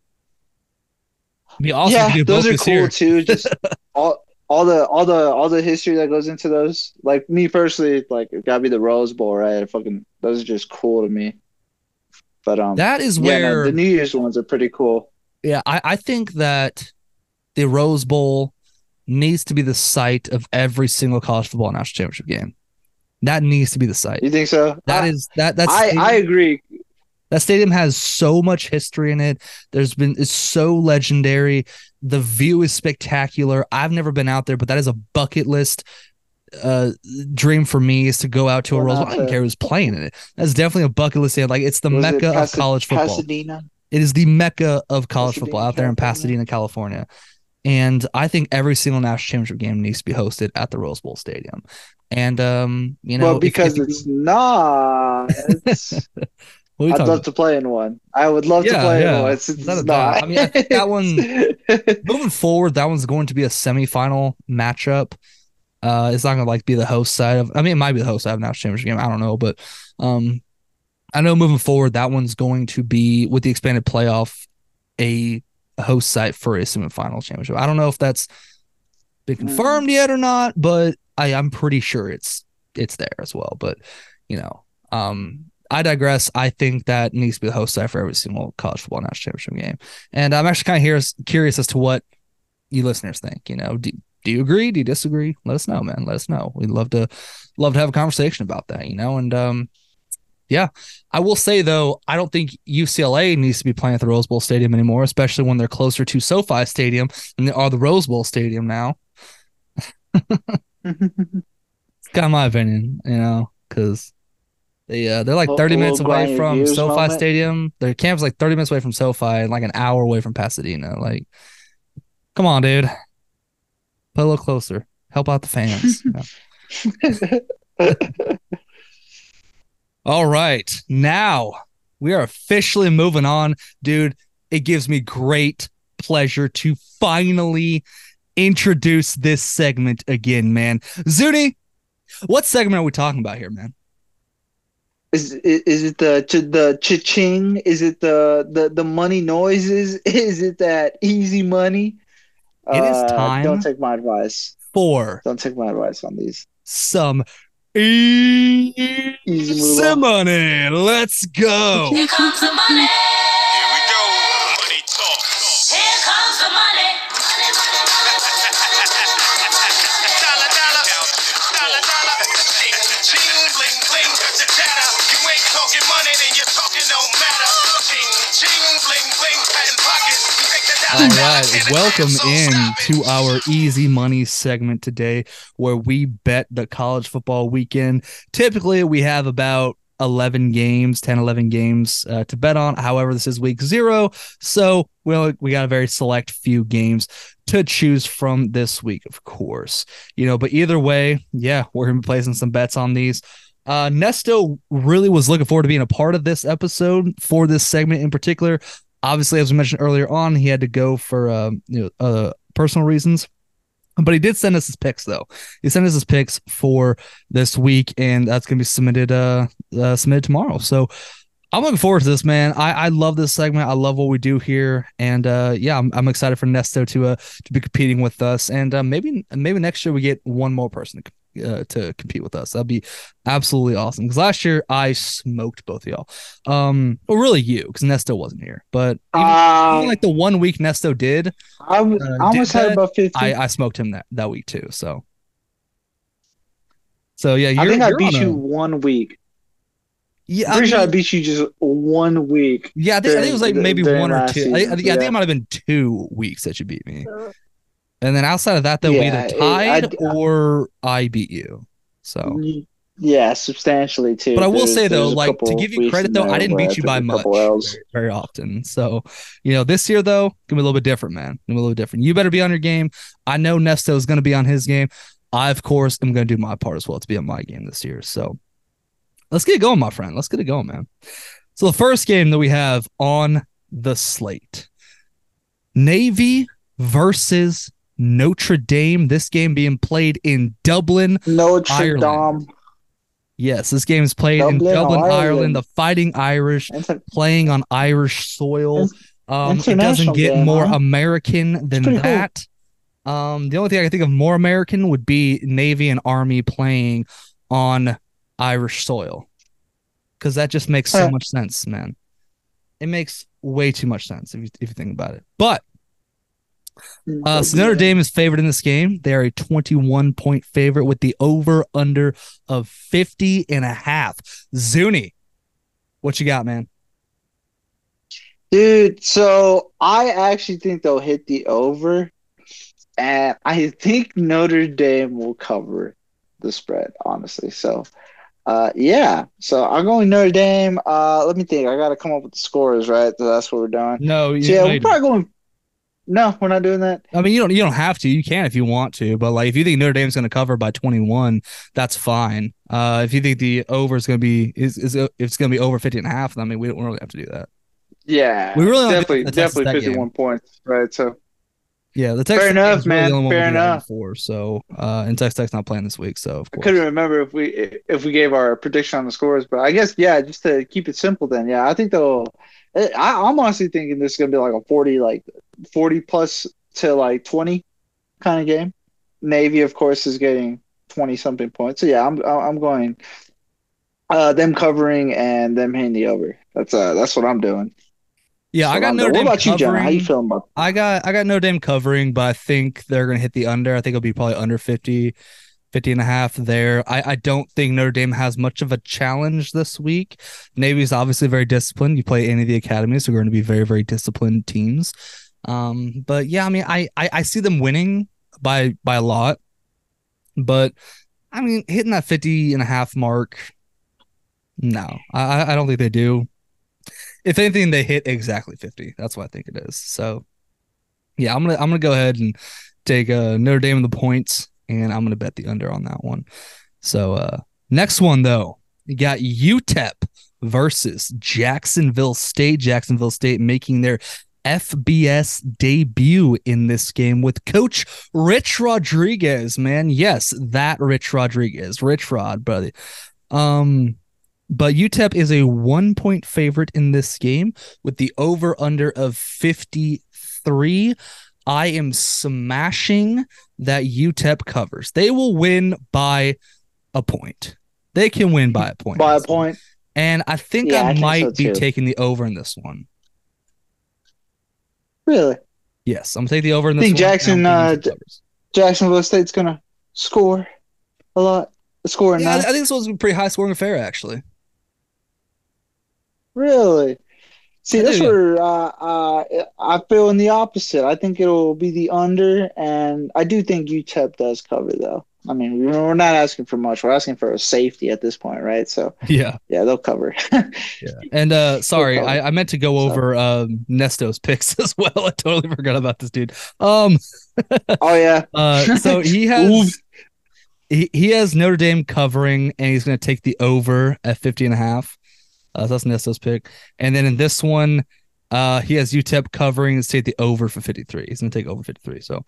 Speaker 2: Be awesome yeah, those are cool here. too. *laughs* Just all all the all the all the history that goes into those. Like me personally, like it gotta be the Rose Bowl, right? Fucking those are just cool to me. But um,
Speaker 1: that is where
Speaker 2: yeah, no, the New Year's ones are pretty cool.
Speaker 1: Yeah, I, I think that the Rose Bowl needs to be the site of every single college football national championship game. That needs to be the site.
Speaker 2: You think so?
Speaker 1: That I, is that that's
Speaker 2: I, I agree.
Speaker 1: That stadium has so much history in it. There's been it's so legendary. The view is spectacular. I've never been out there, but that is a bucket list uh dream for me is to go out to a Rose Bowl. I don't care who's playing in it. That's definitely a bucket list. Like it's the
Speaker 2: Was it
Speaker 1: mecca of college football.
Speaker 2: Pasadena.
Speaker 1: It is the mecca of college football out there in Pasadena, California. And I think every single national championship game needs to be hosted at the Rose Bowl Stadium. And um, you know,
Speaker 2: well,
Speaker 1: if-
Speaker 2: because
Speaker 1: if-
Speaker 2: it's not. *laughs* It's,
Speaker 1: what are you
Speaker 2: I'd love to play in one. I would love to play
Speaker 1: yeah.
Speaker 2: in one. It's, it's not.
Speaker 1: I mean, I think that *laughs* one- moving forward, that one's going to be a semifinal matchup. Uh, it's not gonna like be the host side of. I mean, it might be the host side of national championship game. I don't know, but um, I know moving forward, that one's going to be with the expanded playoff, a host site for a semifinal championship. I don't know if that's been confirmed yet or not, but I I'm pretty sure it's it's there as well. But you know, um, I digress. I think that needs to be the host site for every single college football national championship game. And I'm actually kind of here curious as to what you listeners think. You know, do, do you agree? Do you disagree? Let us know, man. Let us know. We'd love to love to have a conversation about that. You know, and um, yeah, I will say though, I don't think UCLA needs to be playing at the Rose Bowl Stadium anymore, especially when they're closer to SoFi Stadium than they are the Rose Bowl Stadium now. *laughs* *laughs* It's kind of my opinion, you know, because they uh, they're like 30
Speaker 2: little
Speaker 1: minutes away from SoFi
Speaker 2: moment.
Speaker 1: Stadium. Their camp's like 30 minutes away from SoFi and like an hour away from Pasadena. Like, come on, dude. Put a little closer. Help out the fans. *laughs* All right. Now we are officially moving on. Dude, it gives me great pleasure to finally introduce this segment again, man. Zuni, what segment are we talking about here, man?
Speaker 2: Is is is it the ch- the cha-ching? Is it the the the money noises? *laughs* Is it that easy money?
Speaker 1: It is
Speaker 2: Uh,
Speaker 1: time.
Speaker 2: Don't take my advice.
Speaker 1: For
Speaker 2: Don't take my advice on these.
Speaker 1: some easy
Speaker 2: Easy
Speaker 1: money. Let's go. All right, welcome in to our easy money segment today where we bet the college football weekend. Typically, we have about 11 games, 10, 11 games uh, to bet on. However, this is week zero. So we, only, we got a very select few games to choose from this week, of course. You know, but either way, yeah, we're going to be placing some bets on these. Uh, Nesto really was looking forward to being a part of this episode for this segment in particular obviously as we mentioned earlier on he had to go for um, you know uh, personal reasons. But he did send us his picks though. He sent us his picks for this week and that's going to be submitted uh, uh submitted tomorrow. So i'm looking forward to this man. I i love this segment. I love what we do here. And uh yeah i'm, I'm excited for nesto to uh to be competing with us. And uh, maybe maybe next year we get one more person to uh, to compete with us. That'd be absolutely awesome. Because last year I smoked both of y'all. Um, well, really you, because Nesto wasn't here. But even,
Speaker 2: Uh,
Speaker 1: even like the one week Nesto did,
Speaker 2: I, was,
Speaker 1: uh,
Speaker 2: I almost
Speaker 1: did
Speaker 2: had
Speaker 1: that,
Speaker 2: about 50.
Speaker 1: I
Speaker 2: I,
Speaker 1: I smoked him that that week too. So, so yeah, you're,
Speaker 2: think I
Speaker 1: you're
Speaker 2: beat
Speaker 1: on
Speaker 2: you
Speaker 1: a-
Speaker 2: one week.
Speaker 1: Yeah,
Speaker 2: I'm
Speaker 1: I
Speaker 2: pretty sure I beat you just one week.
Speaker 1: yeah. I think, I think it was like maybe one or two. I, I think, yeah, I think it might have been two weeks that you beat me. And then outside of that, though, we
Speaker 2: Yeah,
Speaker 1: either
Speaker 2: it-
Speaker 1: tied
Speaker 2: I-
Speaker 1: or I beat you. So,
Speaker 2: Yeah, substantially too.
Speaker 1: But I will
Speaker 2: There's-
Speaker 1: say though, like to give you credit though, I didn't beat you by much very, very often. So, you know, this year though, gonna be a little bit different, man. Gonna be a little different. You better be on your game. I know Nesto is gonna be on his game. I, of course, am gonna do my part as well to be on my game this year. So let's get going, my friend. Let's get it going, man. So the first game that we have on the slate. Navy versus Notre Dame. This game being played in Dublin,
Speaker 2: Notre
Speaker 1: Ireland.
Speaker 2: Dame.
Speaker 1: Yes, this game is played in
Speaker 2: Dublin,
Speaker 1: Dublin, Ireland.
Speaker 2: Ireland.
Speaker 1: The Fighting Irish playing on Irish soil. Um, it doesn't get
Speaker 2: game,
Speaker 1: more
Speaker 2: huh?
Speaker 1: American than
Speaker 2: cool.
Speaker 1: that. Um, the only thing I can think of more American would be Navy and Army playing on Irish soil, because that just makes so
Speaker 2: Uh.
Speaker 1: much sense, man. It makes way too much sense if you if you think about it. But uh, so Notre Dame is favored in this game. They are a 21 point favorite with the over under of 50 and a half. Zuni, what you got, man?
Speaker 2: Dude, so I actually think they'll hit the over, and I think Notre Dame will cover. the spread, honestly. So, uh, yeah. So I'm going Notre Dame. Uh, let me think. I got to come up with the scores, right? So that's what we're doing.
Speaker 1: No, you,
Speaker 2: So, yeah, we're probably going. No, we're not doing that.
Speaker 1: I mean, you don't you don't have to. You can if you want to, but like if you think Notre Dame's going to cover by 21, that's fine. Uh, if you think the over is going to be is is if it's going to be over 50 and a half, I mean, we don't really have to do that.
Speaker 2: Yeah,
Speaker 1: We really
Speaker 2: definitely, definitely
Speaker 1: Tech game.
Speaker 2: 51 points, right? So
Speaker 1: Yeah, the Texas
Speaker 2: Fair enough,
Speaker 1: is really
Speaker 2: man.
Speaker 1: one
Speaker 2: Fair
Speaker 1: we do that
Speaker 2: enough.
Speaker 1: For so, uh, and Texas Tech's not playing this week, so of
Speaker 2: I couldn't remember if we if we gave our prediction on the scores, but I guess yeah, just to keep it simple, then yeah, I think they'll. I, I'm honestly thinking this is gonna be like a 40, like 40 plus to like 20 kind of game. Navy, of course, is getting 20 something points. So yeah, I'm I'm going. Uh, them covering and them hitting the over. That's uh, that's what I'm doing.
Speaker 1: Yeah, I got Notre. Dame
Speaker 2: What about you, John? How you feeling about?
Speaker 1: I got I got Notre Dame covering, but I think they're going to hit the under. I think it'll be probably under 50, 50 and a half there. I, I don't think Notre Dame has much of a challenge this week. Navy's obviously very disciplined. You play any of the academies, so we're going to be very, very disciplined teams. Um, but yeah, I mean, I, I I see them winning by by a lot, but I mean, hitting that 50 and a half mark, no, I I don't think they do. If anything, they hit exactly 50. That's what I think it is. So yeah, I'm gonna I'm gonna go ahead and take uh Notre Dame in the points, and I'm gonna bet the under on that one. So uh next one though, you got UTEP versus Jacksonville State. Jacksonville State making their FBS debut in this game with Coach Rich Rodriguez. Man, yes, that Rich Rodriguez, Rich Rod, brother. Um, but UTEP is a one point favorite in this game with the over under of 53. I am smashing that UTEP covers. They will win by a point. They can win by a point.
Speaker 2: By a point.
Speaker 1: And I think
Speaker 2: Yeah, I
Speaker 1: I,
Speaker 2: think so
Speaker 1: might be taking the over in this one.
Speaker 2: Really?
Speaker 1: Yes, I'm gonna take the over in this I
Speaker 2: Think
Speaker 1: one.
Speaker 2: Jackson, uh, Jacksonville State's gonna score a lot. Score a
Speaker 1: yeah, I I think this was a pretty high scoring affair, actually.
Speaker 2: Really? See,
Speaker 1: I
Speaker 2: that's where uh, uh, I feel in the opposite. I think it'll be the under, and I do think UTEP does cover, though. I mean, we're not asking for much. We're asking for a safety at this point, right? So, *laughs*
Speaker 1: Yeah.
Speaker 2: yeah, they'll cover. *laughs*
Speaker 1: Yeah. And uh sorry. I, I meant to go over um Nesto's picks *laughs* as well. I totally forgot about this dude. Um
Speaker 2: oh, yeah.
Speaker 1: uh so he has he, he has Notre Dame covering and he's gonna take the over at 50 and a half. Uh, so that's Nesto's pick. And then in this one, uh he has UTEP covering and take the over for 53. He's gonna take over 53. So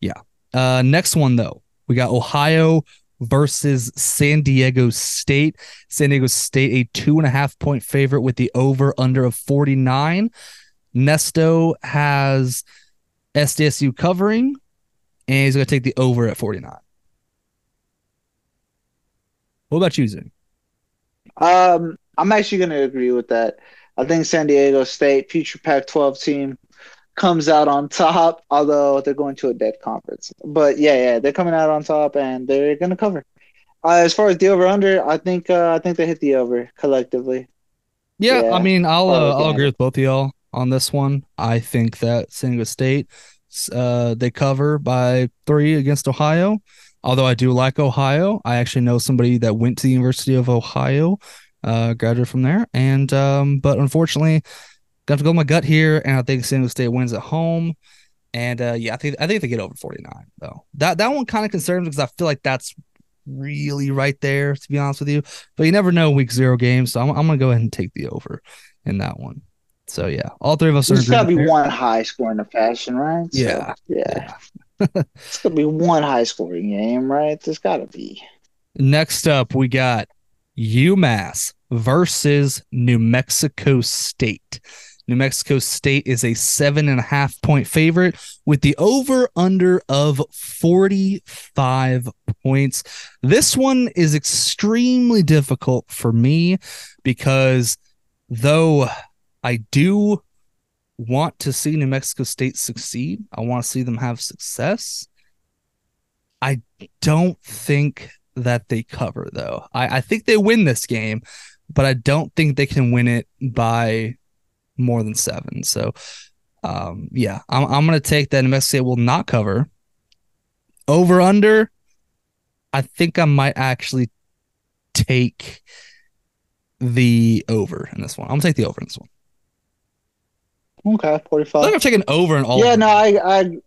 Speaker 1: yeah. Uh next one though, we got Ohio versus San Diego State. San Diego State, a two and a half point favorite with the over under of 49. Nesto has SDSU covering, and he's going to take the over at 49. What about you, Zing?
Speaker 2: Um, I'm actually going to agree with that. I think San Diego State, future Pac-12 team, comes out on top. Although they're going to a dead conference, but yeah, yeah, they're coming out on top and they're going to cover. Uh, as far as the over/under, I think uh, I think they hit the over collectively.
Speaker 1: Yeah,
Speaker 2: Yeah,
Speaker 1: I mean, I'll
Speaker 2: I'll
Speaker 1: uh, I'll agree with both of y'all on this one. I think that San Diego State, uh, they cover by three against Ohio. Although I do like Ohio, I actually know somebody that went to the University of Ohio, uh, graduated from there, and um, but unfortunately, got to go with my gut here, and I think San Diego State wins at home. And uh, yeah, I think I think they get over forty nine though. That that one kind of concerns me because I feel like that's really right there to be honest with you. But you never know week zero games, so I'm I'm gonna go ahead and take the over in that one. So yeah, all three of us are.
Speaker 2: There's to be
Speaker 1: there.
Speaker 2: one high scoring fashion, right? So,
Speaker 1: Yeah,
Speaker 2: yeah.
Speaker 1: yeah. *laughs*
Speaker 2: It's gonna be one high scoring game, right? There's got to be.
Speaker 1: Next up, we got UMass versus New Mexico State. New Mexico State is a seven and a half point favorite with the over under of 45 points. This one is extremely difficult for me because though I do want to see New Mexico State succeed, I want to see them have success. I don't think that they cover though. I, I think they win this game, but I don't think they can win it by more than seven. So um yeah, I'm I'm gonna take that New Mexico State will not cover. Over under, I think I might actually take the over in this one. I'm gonna take the over in this one.
Speaker 2: Okay, 45.
Speaker 1: I think
Speaker 2: 45.
Speaker 1: I'm taking over in all.
Speaker 2: Yeah, no. I,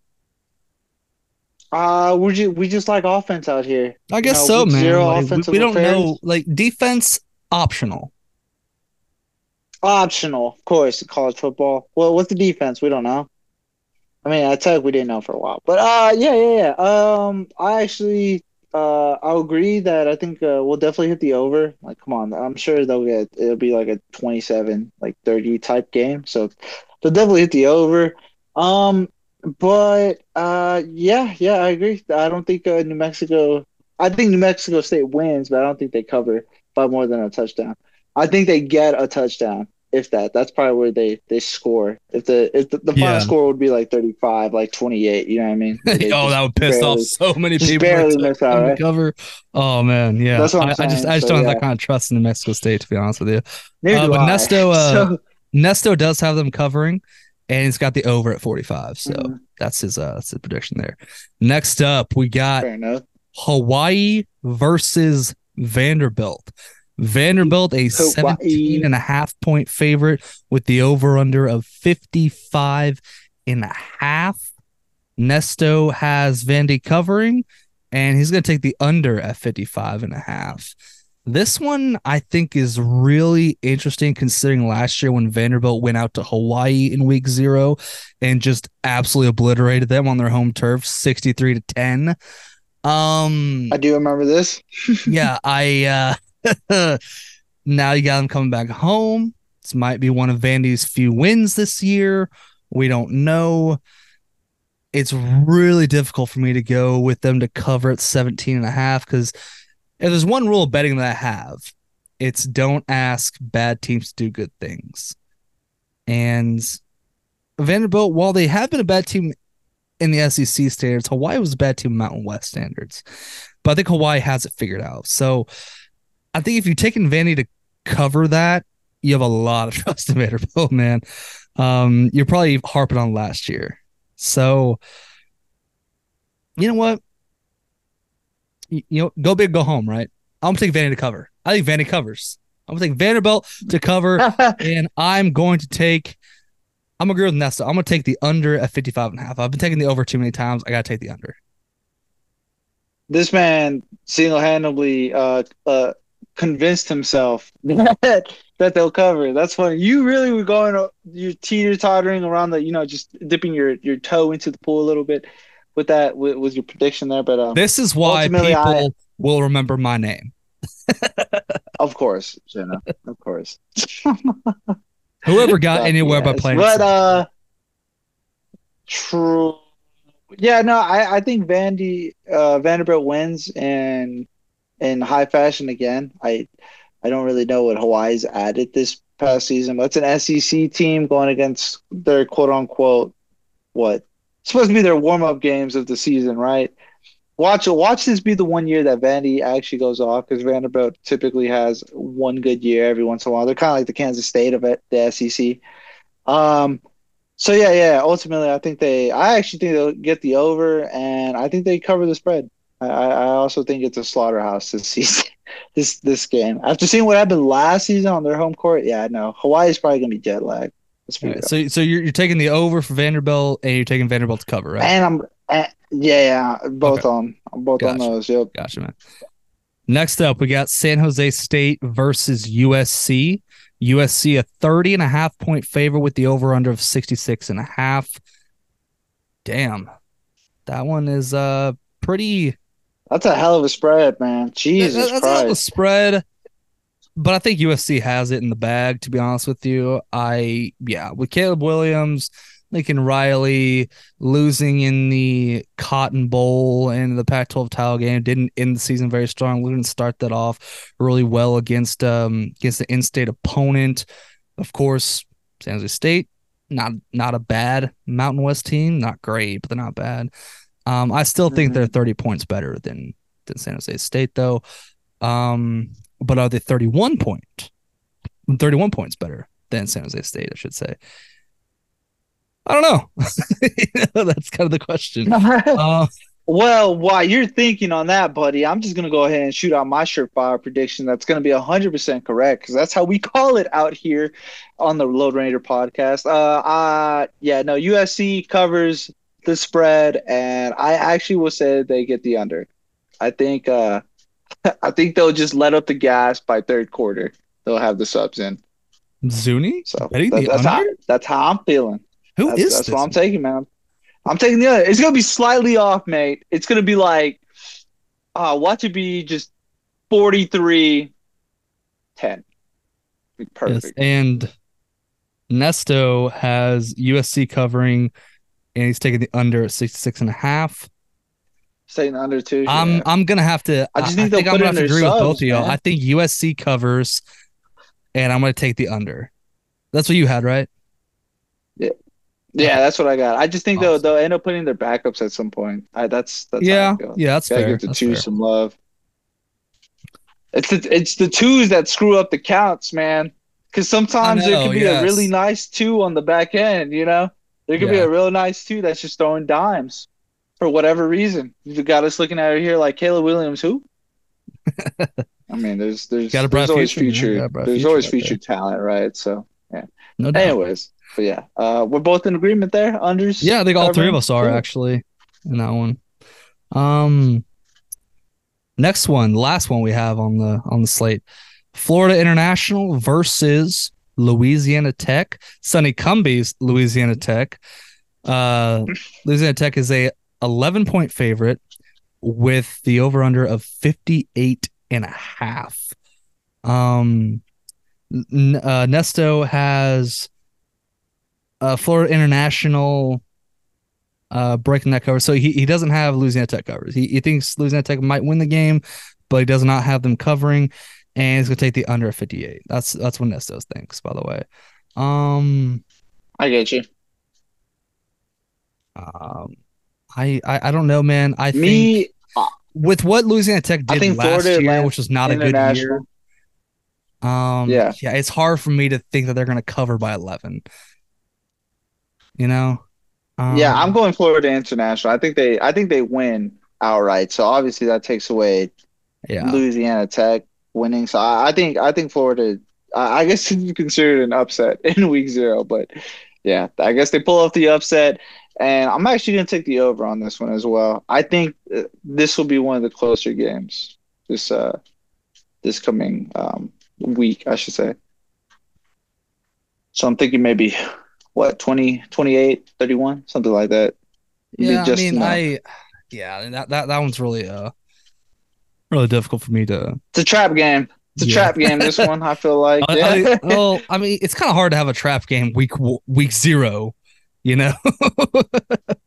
Speaker 2: I, uh, we just we just like offense out here.
Speaker 1: I guess
Speaker 2: no,
Speaker 1: so, man.
Speaker 2: zero
Speaker 1: Like, we, we don't
Speaker 2: affairs.
Speaker 1: know. Like defense optional.
Speaker 2: Optional, of course, in college football. Well, what's the defense? We don't know. I mean, at Tech we didn't know for a while, but uh, yeah, yeah, yeah. Um, I actually, uh, I'll agree that I think uh, we'll definitely hit the over. Like, come on, I'm sure they'll get it'll be like a 27, like 30 type game. So they'll definitely hit the over. Um, but uh, yeah, yeah, I agree. I don't think uh, New Mexico. I think New Mexico State wins, but I don't think they cover by more than a touchdown. I think they get a touchdown, if that. That's probably where they they score. If the if the, the final
Speaker 1: Yeah.
Speaker 2: score would be like 35, like 28, you know what I mean? *laughs*
Speaker 1: oh, that would piss
Speaker 2: barely-
Speaker 1: off so many people.
Speaker 2: barely miss out, right?
Speaker 1: Cover. Oh man, yeah.
Speaker 2: That's what I'm
Speaker 1: I, I just I just
Speaker 2: so,
Speaker 1: don't have
Speaker 2: yeah.
Speaker 1: that kind of trust in New Mexico State, to be honest with you. Uh, but
Speaker 2: I.
Speaker 1: Nesto, *laughs* uh,
Speaker 2: So-
Speaker 1: Nesto does have them covering, and he's got the over at 45. So
Speaker 2: Mhm.
Speaker 1: that's his uh that's his prediction there. Next up, we got
Speaker 2: fair enough.
Speaker 1: Hawaii versus Vanderbilt. Vanderbilt, a 17 and a half point favorite with the over under of 55 and a half. Nesto has Vandy covering, and he's going to take the under at 55 and a half. This one I think is really interesting considering last year when Vanderbilt went out to Hawaii in week zero and just absolutely obliterated them on their home turf 63 to 10. Um
Speaker 2: I do remember this. *laughs*
Speaker 1: yeah, I uh *laughs* now you got them coming back home. This might be one of Vandy's few wins this year. We don't know. It's really difficult for me to go with them to cover at 17 and a half because if there's one rule of betting that I have, it's don't ask bad teams to do good things. And Vanderbilt, while they have been a bad team in the SEC standards, Hawaii was a bad team in Mountain West standards. But I think Hawaii has it figured out. So I think if you take taking Vandy to cover that, you have a lot of *laughs* trust in Vanderbilt, man. Um, you're probably harping on last year. So you know what? You, you know, go big, go home, right? I'm gonna take Vandy to cover. I think Vandy covers. I'm gonna take Vanderbilt to cover, *laughs* and I'm going to take I'm gonna agree with Nesto. I'm gonna take the under at 55 and a half. I've been taking the over too many times. I gotta take the under.
Speaker 2: this man single-handedly uh, uh, convinced himself *laughs* that, that they'll cover. That's funny. You really were going, uh, you teeter-tottering around the, you know, just dipping your, your toe into the pool a little bit with that, with, with your prediction there. But um,
Speaker 1: This is why people
Speaker 2: I-
Speaker 1: will remember my name. *laughs*
Speaker 2: of course, Jenna, of course. *laughs*
Speaker 1: Whoever got
Speaker 2: Fuck
Speaker 1: anywhere by playing.
Speaker 2: But uh, true. Yeah, no, I, I think Vandy uh, Vanderbilt wins in in high fashion again. I I don't really know what Hawaii's added this past season, but it's an SEC team going against their quote unquote what supposed to be their warm up games of the season, right? Watch watch this be the one year that Vandy actually goes off because Vanderbilt typically has one good year every once in a while. They're kind of like the Kansas State of it, the SEC. Um, so yeah, yeah. Ultimately, I think they. I actually think they'll get the over, and I think they cover the spread. I, I also think it's a slaughterhouse this *laughs* season, this this game. After seeing what happened last season on their home court, yeah, no, Hawaii is probably gonna be jet lagged. Let's be
Speaker 1: All
Speaker 2: real.
Speaker 1: right, so so you're, you're taking the over for Vanderbilt and you're taking Vanderbilt to cover, right?
Speaker 2: And I'm, eh, yeah, yeah, both
Speaker 1: Okay.
Speaker 2: on, both on
Speaker 1: Gotcha.
Speaker 2: those. Yep.
Speaker 1: Gotcha, man. Next up, we got San Jose State versus USC. USC a 30 and a half point favor with the over under of 66 and a half. Damn. That one is uh pretty
Speaker 2: That's a hell of a spread, man. Jesus
Speaker 1: that- that's not a
Speaker 2: Christ.
Speaker 1: spread. But I think USC has it in the bag, to be honest with you. I yeah, with Caleb Williams, Lincoln Riley losing in the Cotton Bowl and the Pac-12 title game didn't end the season very strong. We didn't start that off really well against um against the in-state opponent. Of course, San Jose State, not not a bad Mountain West team, not great, but they're not bad. Um, I still think they're 30 points better than than San Jose State though. Um, but are they 31 point 31 points better than San Jose State, I should say. I don't know. *laughs* That's kind of the question. *laughs* Uh,
Speaker 2: Well, while you're thinking on that, buddy, I'm just gonna go ahead and shoot out my surefire prediction. That's gonna be hundred percent correct because that's how we *laughs* call it out here on the Load Ranger podcast. Uh, uh, yeah, no, USC covers the spread, and I actually will say they get the under. I think, uh, *laughs* I think they'll just let up the gas by third quarter. They'll have the subs in.
Speaker 1: Zuni?
Speaker 2: So that-
Speaker 1: the
Speaker 2: that's how
Speaker 1: under?
Speaker 2: that's how I'm feeling.
Speaker 1: Who
Speaker 2: That's,
Speaker 1: is
Speaker 2: that's what I'm taking, man. I'm taking the other. It's gonna be slightly off, mate. It's gonna be like, uh, watch it be just 43 10. Be
Speaker 1: Yes,
Speaker 2: perfect.
Speaker 1: And Nesto has USC covering, and he's taking the under at 66 and a half.
Speaker 2: Staying under two.
Speaker 1: I'm
Speaker 2: yeah.
Speaker 1: I'm gonna have to.
Speaker 2: I just think they'll
Speaker 1: I'm
Speaker 2: put
Speaker 1: gonna
Speaker 2: in
Speaker 1: to
Speaker 2: their
Speaker 1: agree with both of y'all.
Speaker 2: man.
Speaker 1: I think USC covers, and I'm gonna take the under. That's what you had, right?
Speaker 2: yeah, yeah, oh. that's what I got. I just think they'll they'll end up putting their backups at some point. I, that's that's I
Speaker 1: yeah, yeah, that's
Speaker 2: Gotta
Speaker 1: fair.
Speaker 2: give the
Speaker 1: That's
Speaker 2: twos
Speaker 1: fair.
Speaker 2: some love. It's the it's the twos that screw up the counts, man. Because sometimes
Speaker 1: know,
Speaker 2: could be
Speaker 1: yes.
Speaker 2: a really nice two on the back end. You know, there could be a real nice two that's just throwing dimes for whatever reason. You got us looking at it here like Caleb Williams, who? *laughs* I mean, there's there's there's always
Speaker 1: future, man.
Speaker 2: future
Speaker 1: Got a bright
Speaker 2: there's
Speaker 1: future
Speaker 2: always
Speaker 1: out there.
Speaker 2: future talent, right? So, yeah.
Speaker 1: No doubt.
Speaker 2: anyways, but yeah, uh, we're both in agreement there. Unders.
Speaker 1: Yeah, I think all three of us are
Speaker 2: Cool.
Speaker 1: actually in that one. Um, next one, last one we have on the on the slate: Florida International versus Louisiana Tech. Sonny Cumbies, Louisiana Tech. Uh, *laughs* Louisiana Tech is a 11 point favorite with the over under of 58 and a half. Um, uh, Nesto has uh, Florida International uh, breaking that cover. So he, he doesn't have Louisiana Tech covers. He, he thinks Louisiana Tech might win the game, but he does not have them covering, and he's gonna take the under 58. That's that's what Nesto thinks, by the way. Um,
Speaker 2: I get you.
Speaker 1: um, I, I I don't know, man. I think
Speaker 2: Me,
Speaker 1: with what Louisiana Tech
Speaker 2: I
Speaker 1: did
Speaker 2: think
Speaker 1: last
Speaker 2: Florida
Speaker 1: year,
Speaker 2: Atlantic
Speaker 1: which was not a good year. Um,
Speaker 2: Yeah.
Speaker 1: yeah, it's hard for me to think that they're gonna cover by 11. You know.
Speaker 2: yeah,
Speaker 1: Um,
Speaker 2: I'm going Florida International. I think they I think they win outright. So obviously that takes away
Speaker 1: Yeah.
Speaker 2: Louisiana Tech winning. So I, I think I think Florida. I, I guess *laughs* it's considered an upset *laughs* in week zero, but yeah, I guess they pull off the upset. And I'm actually going to take the over on this one as well. I think uh, this will be one of the closer games this uh this coming um week, I should say. So I'm thinking maybe what 20, 28, 31, something like that.
Speaker 1: Yeah,
Speaker 2: just
Speaker 1: I mean,
Speaker 2: enough.
Speaker 1: I yeah, that, that that one's really uh really difficult for me to.
Speaker 2: It's a trap game. It's a
Speaker 1: Yeah.
Speaker 2: trap game. This one, I feel like. *laughs*
Speaker 1: I-
Speaker 2: Yeah.
Speaker 1: I- well, *laughs* I mean, it's kind of hard to have a trap game week week zero. You know, *laughs*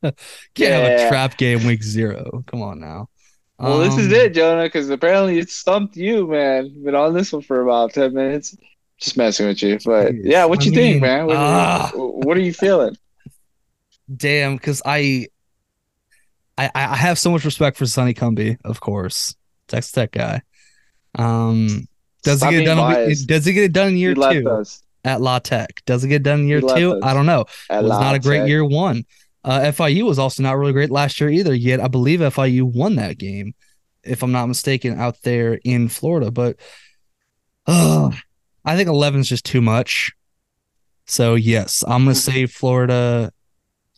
Speaker 1: can't have a trap game week zero. Come on now.
Speaker 2: Well, this is
Speaker 1: Um,
Speaker 2: it, Jonah, because apparently it stumped you, man. Been on this one for about 10 minutes. Just messing with you. But
Speaker 1: Jeez.
Speaker 2: yeah, what
Speaker 1: I
Speaker 2: you think,
Speaker 1: mean,
Speaker 2: man? What,
Speaker 1: ah.
Speaker 2: what are you feeling?
Speaker 1: Damn, because I, I, I have so much respect for Sonny Cumby, of course, Texas Tech guy. Um, does
Speaker 2: Stop
Speaker 1: he get it done?
Speaker 2: biased.
Speaker 1: Does he get it done in year two
Speaker 2: us
Speaker 1: at La Tech? Does it get done in year two?
Speaker 2: us.
Speaker 1: I don't know.
Speaker 2: at
Speaker 1: It was
Speaker 2: La
Speaker 1: not a great
Speaker 2: Tech.
Speaker 1: year one. Uh, FIU was also not really great last year either. Yet I believe FIU won that game, if I'm not mistaken, out there in Florida. But uh, I think 11 is just too much. So yes, I'm gonna say Florida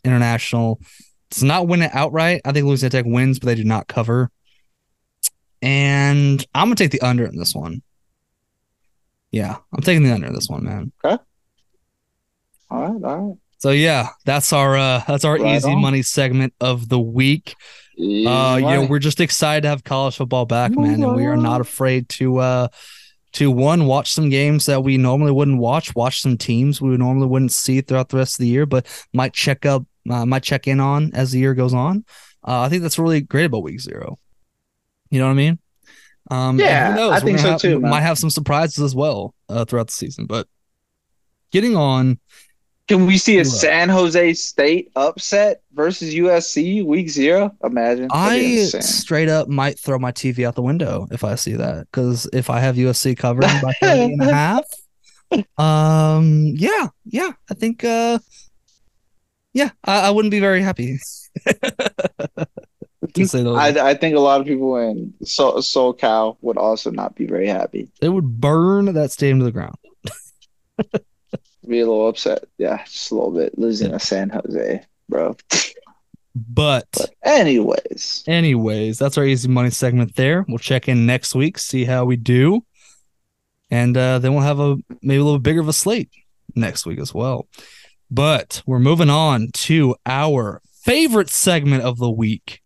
Speaker 1: International does not win it outright. I think Louisiana Tech wins, but they do not cover. And I'm gonna take the under in this one. Yeah, I'm taking the under in this one, man. Okay.
Speaker 2: All right, all right.
Speaker 1: So yeah, that's our uh that's our
Speaker 2: Right
Speaker 1: easy
Speaker 2: on.
Speaker 1: money segment of the week.
Speaker 2: Easy
Speaker 1: Uh you know, we're just excited to have college football back, man, and we are not afraid to uh to one watch some games that we normally wouldn't watch, watch some teams we normally wouldn't see throughout the rest of the year, but might check up uh, might check in on as the year goes on. Uh, I think that's really great about week 0. You know what I mean? Um and who
Speaker 2: Yeah,
Speaker 1: knows?
Speaker 2: I
Speaker 1: We're
Speaker 2: think so
Speaker 1: have-
Speaker 2: too, man.
Speaker 1: Might have some surprises as well uh, throughout the season, but getting on
Speaker 2: Can we see a. San Jose State upset versus USC week zero? Imagine.
Speaker 1: I straight up might throw my TV out the window if I see that. Because if I have USC covered by *laughs* 30 and a half, um, yeah, yeah, I think, uh, yeah, I, I wouldn't be very happy. *laughs* to say the
Speaker 2: I, I think a lot of people in Soul, SoCal would also not be very happy.
Speaker 1: they would burn that stadium to the ground. *laughs*
Speaker 2: Be a little upset. Yeah, just a little bit losing to San Jose, bro.
Speaker 1: But
Speaker 2: But anyways,
Speaker 1: anyways, that's our easy money segment there. We'll check in next week, see how we do. And uh, then we'll have a maybe a little bigger of a slate next week as well. But we're moving on to our favorite segment of the week,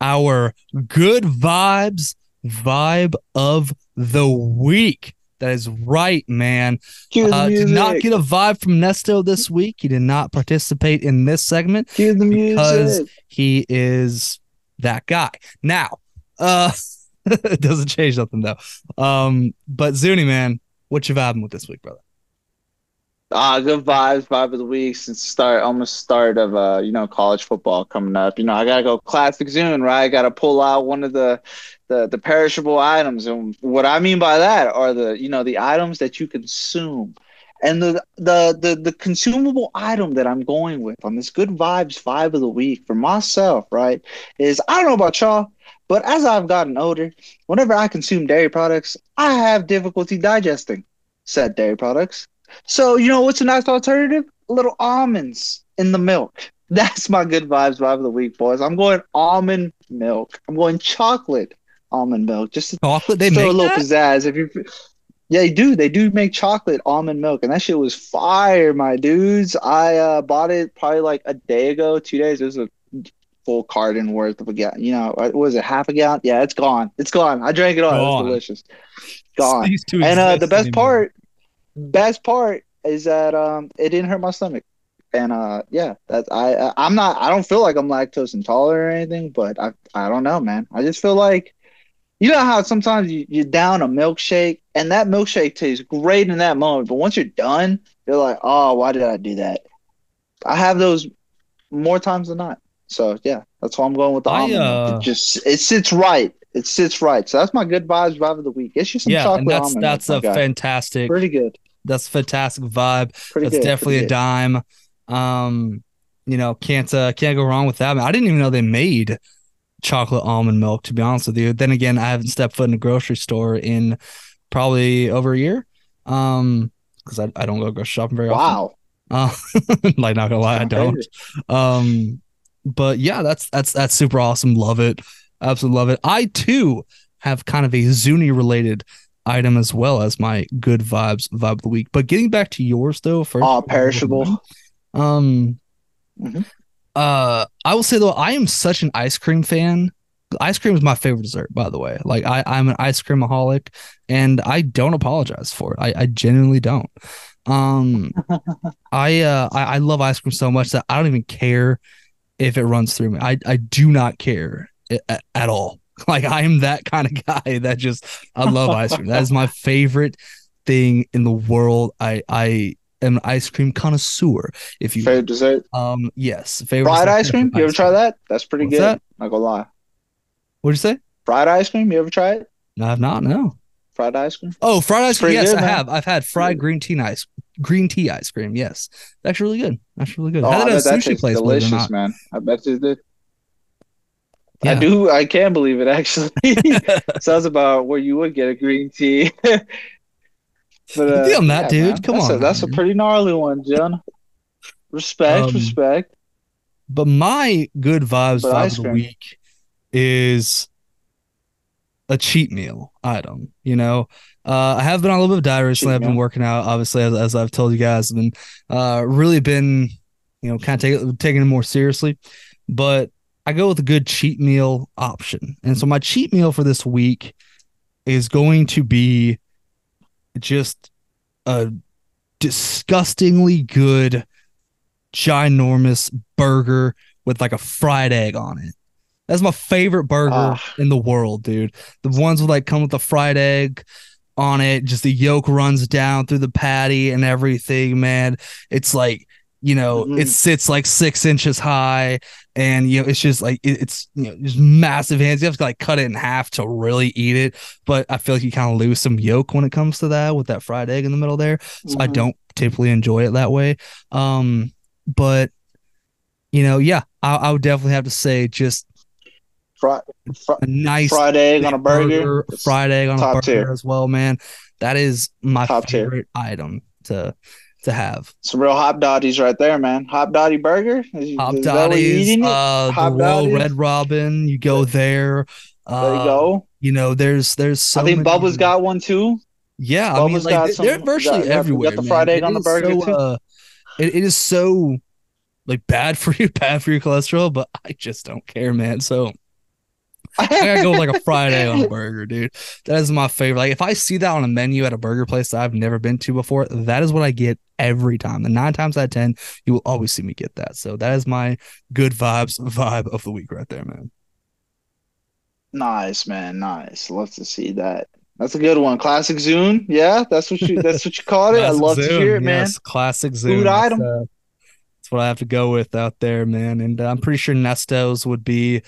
Speaker 1: our good vibes vibe of the week. That is right, man. Uh, did not get a vibe from Nesto this week. He did not participate in this segment because he is that guy. Now, uh *laughs* it doesn't change nothing though. Um, but Zuni man, what you vibing with this week, brother?
Speaker 2: Ah, good vibes, vibe of the week since start almost start of uh, you know, college football coming up. You know, I gotta go classic Zune, right? I gotta pull out one of the the the perishable items. And what I mean by that are the, you know, the items that you consume. And the the the the consumable item that I'm going with on this good vibes vibe of the week for myself, right, is I don't know about y'all, but as I've gotten older, whenever I consume dairy products, I have difficulty digesting said dairy products. So, you know what's a nice alternative? Little almonds in the milk. *laughs* That's my good vibes vibe of the week, boys. I'm going almond milk. I'm going chocolate almond milk. Just to
Speaker 1: Chocolate, they
Speaker 2: throw
Speaker 1: make
Speaker 2: a little
Speaker 1: that?
Speaker 2: pizzazz. If you, yeah, they do. They do make chocolate almond milk, and that shit was fire, my dudes. I uh, bought it probably like a day ago, two days. It was a full carton worth of a gallon. You know, what was it half a gallon? Yeah, it's gone. It's gone. I drank it all. It was delicious. Gone.
Speaker 1: Cease to
Speaker 2: And uh, the best
Speaker 1: anymore.
Speaker 2: part, best part is that um, it didn't hurt my stomach. And uh, yeah, that I I'm not. I don't feel like I'm lactose intolerant or anything, but I I don't know, man. I just feel like, you know how sometimes you you down a milkshake and that milkshake tastes great in that moment, but once you're done, you're like, oh, why did I do that? I have those more times than not. So yeah, that's why I'm going with the
Speaker 1: I,
Speaker 2: almond.
Speaker 1: uh,
Speaker 2: It just it sits right. It sits right. So that's my good vibes vibe of the week. It's just some
Speaker 1: Yeah,
Speaker 2: chocolate
Speaker 1: and that's
Speaker 2: almond.
Speaker 1: that's a
Speaker 2: guy.
Speaker 1: fantastic
Speaker 2: pretty good.
Speaker 1: That's a fantastic vibe.
Speaker 2: Pretty
Speaker 1: that's
Speaker 2: good.
Speaker 1: definitely a dime. Um, you know, can't uh, can't go wrong with that. I, didn't even know they made chocolate almond milk. To be honest with you, then again, I haven't stepped foot in a grocery store in probably over a year. Um, because I, I don't go grocery shopping very often.
Speaker 2: Wow.
Speaker 1: Uh, *laughs* like not gonna lie, I don't. Um, but yeah, that's that's that's super awesome. Love it, absolutely love it. I too have kind of a Zuni related item as well as my good vibes vibe of the week. But getting back to yours though, first,
Speaker 2: Oh, perishable.
Speaker 1: Um,
Speaker 2: Mhm.
Speaker 1: uh, I will say though, I am such an ice cream fan. Ice cream is my favorite dessert, by the way. Like I, I'm an ice creamaholic, and I don't apologize for it. I, I genuinely don't. Um, *laughs* I, uh, I, I love ice cream so much that I don't even care if it runs through me. I, I do not care a- a- at all. *laughs* Like I am that kind of *laughs* guy that just I love ice cream. That is my favorite thing in the world. I, I am an ice cream connoisseur. If you
Speaker 2: Favorite dessert.
Speaker 1: um, yes, favorite
Speaker 2: Fried ice cream. You ever try that? That's pretty
Speaker 1: What's
Speaker 2: good.
Speaker 1: that?
Speaker 2: Not gonna lie.
Speaker 1: What'd you say?
Speaker 2: Fried ice cream. You ever try it?
Speaker 1: No, I've not. No.
Speaker 2: Fried ice cream.
Speaker 1: Oh, fried ice cream. Yes,
Speaker 2: good,
Speaker 1: I
Speaker 2: man.
Speaker 1: have. I've had fried green tea ice green tea ice cream. Yes, that's really good. That's really good.
Speaker 2: Oh,
Speaker 1: Had
Speaker 2: I
Speaker 1: it at a sushi place. believe it or
Speaker 2: delicious, man. I bet you did.
Speaker 1: Yeah.
Speaker 2: I do. I can't believe it. Actually, *laughs* sounds about where you would get a green tea. *laughs* but uh,
Speaker 1: Good on that, dude.
Speaker 2: man.
Speaker 1: Come
Speaker 2: that's
Speaker 1: on,
Speaker 2: A, that's a pretty gnarly one, John. Respect,
Speaker 1: Um,
Speaker 2: respect.
Speaker 1: But my good vibes
Speaker 2: But
Speaker 1: vibe of the week is a cheat meal item. You know, uh, I have been on a little bit of diet recently.
Speaker 2: Cheat
Speaker 1: I've been working out, obviously, as, as I've told you guys, and uh, really been, you know, kind of taking it more seriously. But I go with a good cheat meal option. And so my cheat meal for this week is going to be just a disgustingly good, ginormous burger with like a fried egg on it. That's my favorite burger
Speaker 2: Ah.
Speaker 1: in the world, dude. The ones with like come with a fried egg on it, just the yolk runs down through the patty and everything, man. It's like, you know,
Speaker 2: Mhm.
Speaker 1: it sits like six inches high, and you know, it's just like it- it's you know, just massive hands. You have to like cut it in half to really eat it. But I feel like you kind of lose some yolk when it comes to that with that fried egg in the middle there so I
Speaker 2: Mhm.
Speaker 1: don't typically enjoy it that way. Um, but you know, yeah, I, I would definitely have to say just
Speaker 2: Fri- fri-
Speaker 1: a nice
Speaker 2: fried egg on a burger.
Speaker 1: fried egg on a
Speaker 2: top
Speaker 1: burger
Speaker 2: tier.
Speaker 1: as well, man. That is my
Speaker 2: Top tier.
Speaker 1: favorite item to to have.
Speaker 2: Some real hop dotties right there, man. Hop dotty burger. Is,
Speaker 1: Hop
Speaker 2: is that what you're
Speaker 1: Dotties,
Speaker 2: it?
Speaker 1: uh, the Royal? Red Robin. You go there. Uh,
Speaker 2: there you go.
Speaker 1: You know, there's there's so
Speaker 2: I think
Speaker 1: many-
Speaker 2: Bubba's got one too.
Speaker 1: Yeah, I mean, like
Speaker 2: some-
Speaker 1: they're virtually
Speaker 2: got-
Speaker 1: everywhere.
Speaker 2: got the fried egg on the burger,
Speaker 1: so,
Speaker 2: too.
Speaker 1: uh, it, it is so like bad for *laughs* you, bad for your cholesterol, but I just don't care, man. So *laughs* I gotta go with like a Friday on a *laughs* burger, dude. That is my favorite. Like if I see that on a menu at a burger place that I've never been to before, that is what I get every time. The nine times out of ten, you will always see me get that. So that is my good vibes vibe of the week right there, man.
Speaker 2: Nice, man. Nice. Love to see that. That's a good one. Classic Zune. Yeah, that's what you that's what you called it. I love to hear it, man.
Speaker 1: yes, Classic Zune.
Speaker 2: Food
Speaker 1: That's,
Speaker 2: item.
Speaker 1: uh, That's what I have to go with out there, man. And uh, I'm pretty sure Nesto's would be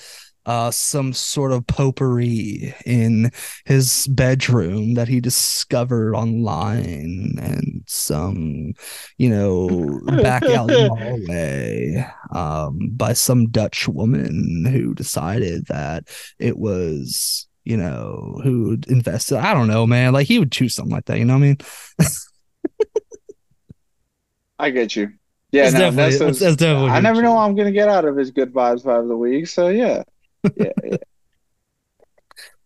Speaker 1: uh, some sort of potpourri in his bedroom that he discovered online and some, you know, back alley *laughs* hallway um, by some Dutch woman who decided that it was, you know, who invested. I don't know, man. Like he would choose something like that. You know what I mean? *laughs*
Speaker 2: I get you. Yeah,
Speaker 1: That's
Speaker 2: no,
Speaker 1: definitely-
Speaker 2: that's,
Speaker 1: that's- that's definitely
Speaker 2: I never know what I'm gonna get out of his good vibes vibe of the week. So yeah. *laughs* Yeah.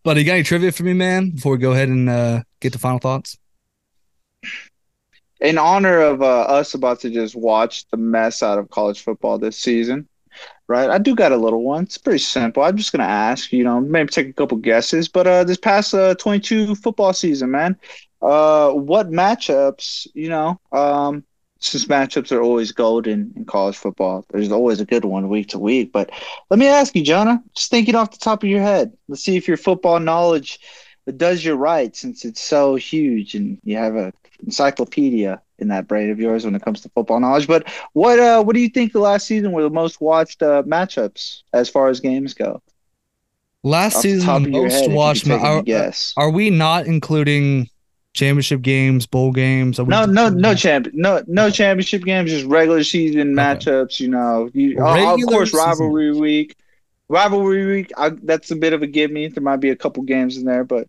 Speaker 1: But you got any trivia for me, man? Before we go ahead and uh, get to final thoughts.
Speaker 2: in honor of uh, us about to just watch the mess out of college football this season, right? I do got a little one. It's pretty simple. I'm just gonna ask, you know, maybe take a couple guesses. But uh, this past uh, 22 football season, man, uh, what matchups, you know, um, since matchups are always golden in college football, there's always a good one week to week. But let me ask you, Jonah, just thinking off the top of your head, let's see if your football knowledge does you right, since it's so huge and you have an encyclopedia in that brain of yours when it comes to football knowledge. But what uh what do you think the last season were the most watched uh, matchups as far as games go?
Speaker 1: Last
Speaker 2: Off
Speaker 1: season, most
Speaker 2: head,
Speaker 1: watched. ma- are, are we not including championship games, bowl games?
Speaker 2: No, no, no champ, no, no championship games, just regular season matchups. You know, you, uh, of course,
Speaker 1: season.
Speaker 2: rivalry week, rivalry week. I, that's a bit of a give me. There might be a couple games in there, but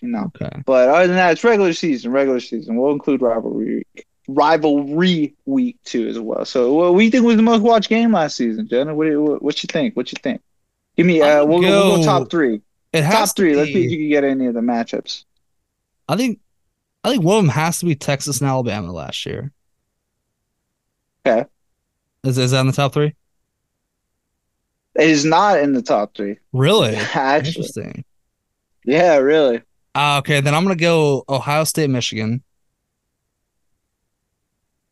Speaker 2: you know.
Speaker 1: Okay.
Speaker 2: But other than that, it's regular season. Regular season. We'll include rivalry week, rivalry week too as well. So, what do you think was the most watched game last season, Jenna? What do you, what, what you think? What you think? Give me. Uh, we'll, we'll
Speaker 1: go-
Speaker 2: go top three.
Speaker 1: It has
Speaker 2: Top
Speaker 1: to
Speaker 2: three. Let's see if you can get any of the matchups.
Speaker 1: I think. I think one of them has to be Texas and Alabama last year.
Speaker 2: Okay.
Speaker 1: Is is that in the top three?
Speaker 2: It is not in the top three.
Speaker 1: Really? *laughs*
Speaker 2: Actually,
Speaker 1: Interesting.
Speaker 2: yeah, really.
Speaker 1: Uh, okay, then I'm gonna go Ohio State, Michigan.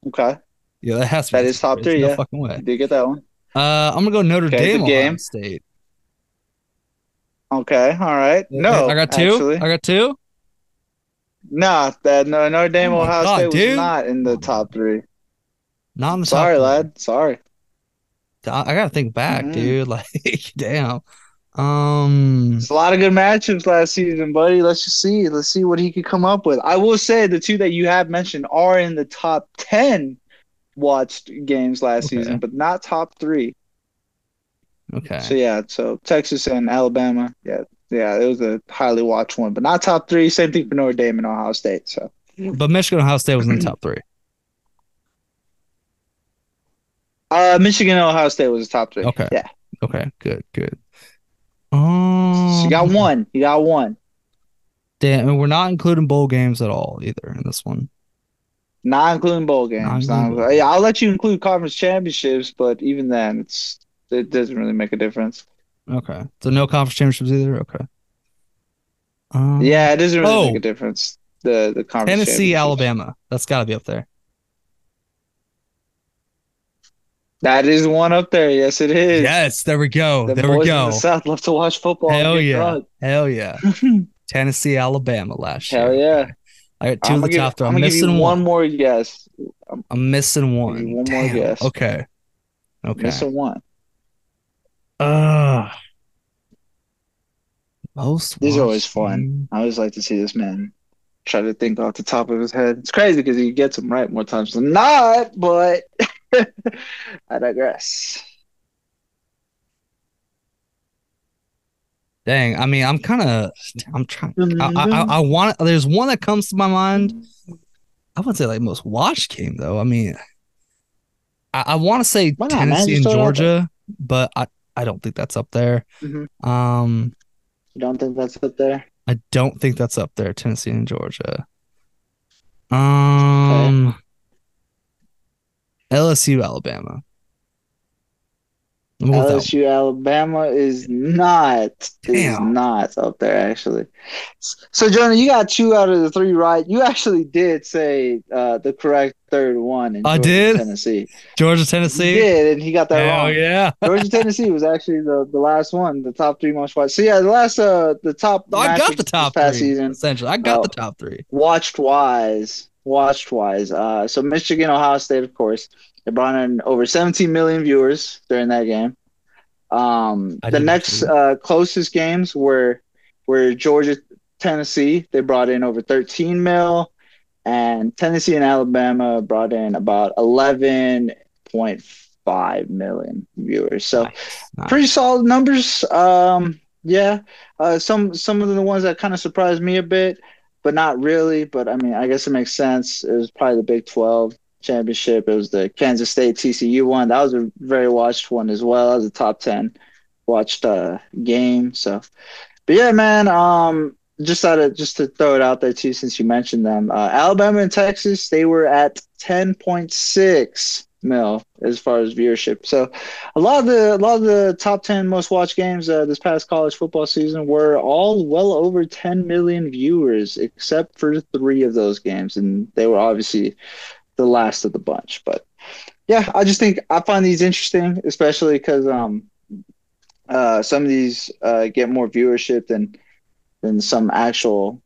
Speaker 2: Okay,
Speaker 1: Yeah, that has to be.
Speaker 2: That
Speaker 1: the
Speaker 2: top three,
Speaker 1: No
Speaker 2: yeah.
Speaker 1: fucking way.
Speaker 2: Did you did get that one.
Speaker 1: Uh, I'm gonna go Notre
Speaker 2: Okay,
Speaker 1: Dame, Ohio
Speaker 2: game.
Speaker 1: State.
Speaker 2: Okay, all right. No,
Speaker 1: I got two.
Speaker 2: Actually.
Speaker 1: I got two.
Speaker 2: Nah, that no Notre Dame
Speaker 1: Oh
Speaker 2: Ohio
Speaker 1: God,
Speaker 2: State was not in the top three.
Speaker 1: Not in the
Speaker 2: Sorry, lad. Sorry.
Speaker 1: I, I gotta think back,
Speaker 2: Mhm.
Speaker 1: dude. *laughs* Like, damn. Um,
Speaker 2: It's a lot of good matchups last season, buddy. Let's just see. Let's see what he could come up with. I will say the two that you have mentioned are in the top ten watched games last
Speaker 1: Okay.
Speaker 2: season, but not top three.
Speaker 1: okay.
Speaker 2: So yeah, so Texas and Alabama, yeah, yeah, it was a highly watched one, but not top three. Same thing for Notre Dame and Ohio State. So
Speaker 1: But Michigan, Ohio State was in the top three.
Speaker 2: uh, Michigan and Ohio State was the top three.
Speaker 1: Okay.
Speaker 2: Yeah.
Speaker 1: Okay. Good. Good. Um,
Speaker 2: So you got one. You got one.
Speaker 1: Damn, and we're not including bowl games at all either in this one.
Speaker 2: Not including bowl games.
Speaker 1: Not
Speaker 2: Not-
Speaker 1: including bowl
Speaker 2: yeah, I'll let you include conference championships, but even then, it's it doesn't really make a difference.
Speaker 1: Okay. So no conference championships either. Okay. Um,
Speaker 2: Yeah, it doesn't really
Speaker 1: Oh.
Speaker 2: make a difference. The the conference
Speaker 1: Tennessee. Alabama. That's got to be up there.
Speaker 2: That is one up there. Yes, it is.
Speaker 1: Yes. There we go.
Speaker 2: The
Speaker 1: there we
Speaker 2: in
Speaker 1: go.
Speaker 2: the South love to watch football.
Speaker 1: Hell yeah.
Speaker 2: drunk.
Speaker 1: Hell yeah. *laughs* Tennessee, Alabama last year.
Speaker 2: Hell yeah.
Speaker 1: I got two
Speaker 2: I'm
Speaker 1: of the top three.
Speaker 2: I'm
Speaker 1: I'm
Speaker 2: gonna give you
Speaker 1: missing
Speaker 2: one
Speaker 1: one.
Speaker 2: more guess.
Speaker 1: I'm missing one.
Speaker 2: one more
Speaker 1: Damn.
Speaker 2: guess.
Speaker 1: Okay. Okay.
Speaker 2: Missing one.
Speaker 1: Uh, most.
Speaker 2: These are always fun.
Speaker 1: game.
Speaker 2: I always like to see this man try to think off the top of his head. It's crazy because he gets them right more times than not, but *laughs* I digress.
Speaker 1: Dang, I mean, I'm kind of, I'm trying. I, I, I want. There's one that comes to my mind. I wouldn't say like most watched game though. I mean, I, I want to say
Speaker 2: Why?
Speaker 1: Tennessee
Speaker 2: Just
Speaker 1: and
Speaker 2: throw it out there.
Speaker 1: Georgia, but I, I don't think that's up there.
Speaker 2: Mhm.
Speaker 1: Um,
Speaker 2: You don't think that's up there?
Speaker 1: I don't think that's up there. Tennessee and Georgia. Um, LSU, Alabama. I'm gonna go with that
Speaker 2: LSU Alabama is not is not up there actually. So Jonah, you got two out of the three right. You actually did say uh, the correct third one in
Speaker 1: I
Speaker 2: Georgia,
Speaker 1: did?
Speaker 2: Tennessee.
Speaker 1: Georgia,
Speaker 2: He
Speaker 1: Tennessee.
Speaker 2: did, and he got that
Speaker 1: Hell
Speaker 2: wrong.
Speaker 1: yeah! *laughs*
Speaker 2: Georgia Tennessee was actually the, the last one, the top three most watched. So yeah, the last uh the top
Speaker 1: I got the top
Speaker 2: past
Speaker 1: three.
Speaker 2: season
Speaker 1: Essentially, I got
Speaker 2: Oh.
Speaker 1: the top three.
Speaker 2: watched wise, watched wise. Uh, so Michigan, Ohio State, of course, they brought in over 17 million viewers during that game. Um, the next uh, closest games were were Georgia, Tennessee. They brought in over 13 mil, and Tennessee and Alabama brought in about 11.5 million viewers. So
Speaker 1: Nice.
Speaker 2: pretty solid numbers. Um, yeah, uh, some some of the ones that kind of surprised me a bit, but not really. But I mean, I guess it makes sense. It was probably the Big Twelve championship. It was the Kansas State TCU one. That was a very watched one as well. That was a top ten watched uh, game. So, but yeah, man. Um, just out of just to throw it out there too, since you mentioned them, uh, Alabama and Texas, they were at ten point six mil as far as viewership. So a lot of the a lot of the top 10 most watched games uh, this past college football season were all well over 10 million viewers except for three of those games and they were obviously the last of the bunch but yeah i just think i find these interesting especially because um uh some of these uh get more viewership than than some actual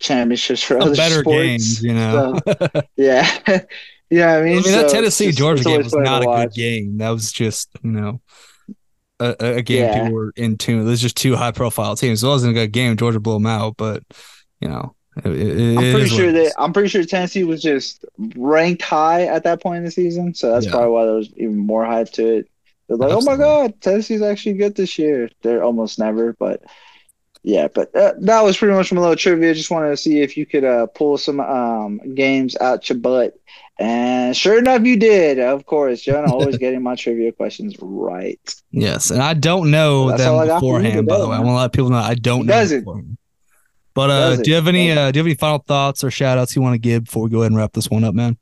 Speaker 2: championships for
Speaker 1: The
Speaker 2: other
Speaker 1: better
Speaker 2: sports
Speaker 1: games, you know.
Speaker 2: So, yeah *laughs* yeah i
Speaker 1: I
Speaker 2: mean,
Speaker 1: mean, that Tennessee Georgia game was not a good game. That was just, you know, a, a- a game
Speaker 2: Yeah.
Speaker 1: people were in tune. There's just two high profile teams. It wasn't a good game. Georgia blew them out, but you know, it, it,
Speaker 2: I'm pretty sure that. I'm pretty sure Tennessee was just ranked high at that point in the season, so that's
Speaker 1: Yeah.
Speaker 2: probably why there was even more hype to it. They're like, "Oh my
Speaker 1: Absolutely.
Speaker 2: god, Tennessee's actually good this year." They're almost never, but yeah. But uh, that was pretty much my little trivia. Just wanted to see if you could uh, pull some um, games out your butt, and sure enough, you did. Of course, Jonah always getting my trivia questions right.
Speaker 1: Yes, and I don't know
Speaker 2: all
Speaker 1: them beforehand. By the way, I want to let people know I don't
Speaker 2: He
Speaker 1: know.
Speaker 2: doesn't.
Speaker 1: But uh, do you have any uh, do you have any final thoughts or shout outs you want to give before we go ahead and wrap this one up, man?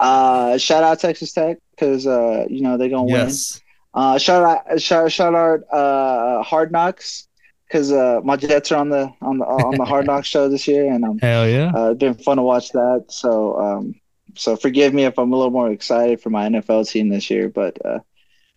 Speaker 2: Uh, shout out Texas Tech because uh, you know they're gonna win. Uh, shout out, shout, shout out, uh, Hard Knocks, because uh, my Jets are on the on the on the Hard Knocks show this year, and um,
Speaker 1: Hell yeah.
Speaker 2: uh, it's been fun to watch that. So, um, so forgive me if I'm a little more excited for my NFL team this year, but uh,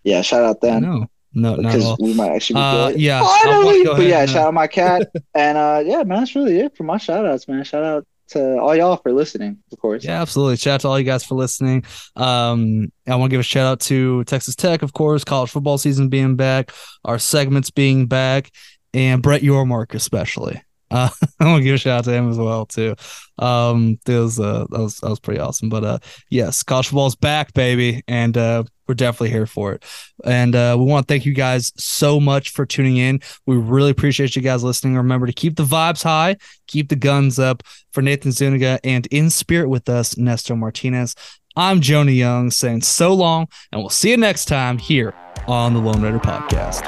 Speaker 2: yeah, shout out them
Speaker 1: No, no, not at
Speaker 2: because we might actually be
Speaker 1: Uh,
Speaker 2: good.
Speaker 1: yeah,
Speaker 2: Finally!
Speaker 1: go
Speaker 2: But yeah,
Speaker 1: and, uh,
Speaker 2: shout out to my cat, *laughs* and uh, yeah, man, that's really it for my shout outs, man. Shout out to all y'all for listening, of course.
Speaker 1: Yeah, absolutely. Shout out to all you guys for listening. Um, I want to give a shout out to Texas Tech, of course, college football season being back, our segments being back, and Brett Yormark especially. Uh, I want to give a shout out to him as well too. Um, that was uh, that was that was pretty awesome. But uh, yes, college football's back, baby, and uh, we're definitely here for it. And uh, we want to thank you guys so much for tuning in. We really appreciate you guys listening. Remember to keep the vibes high, keep the guns up. For Nathan Zuniga and in spirit with us, Nestor Martinez. I'm Jonah Young saying so long, and we'll see you next time here on the Lone Rider Podcast.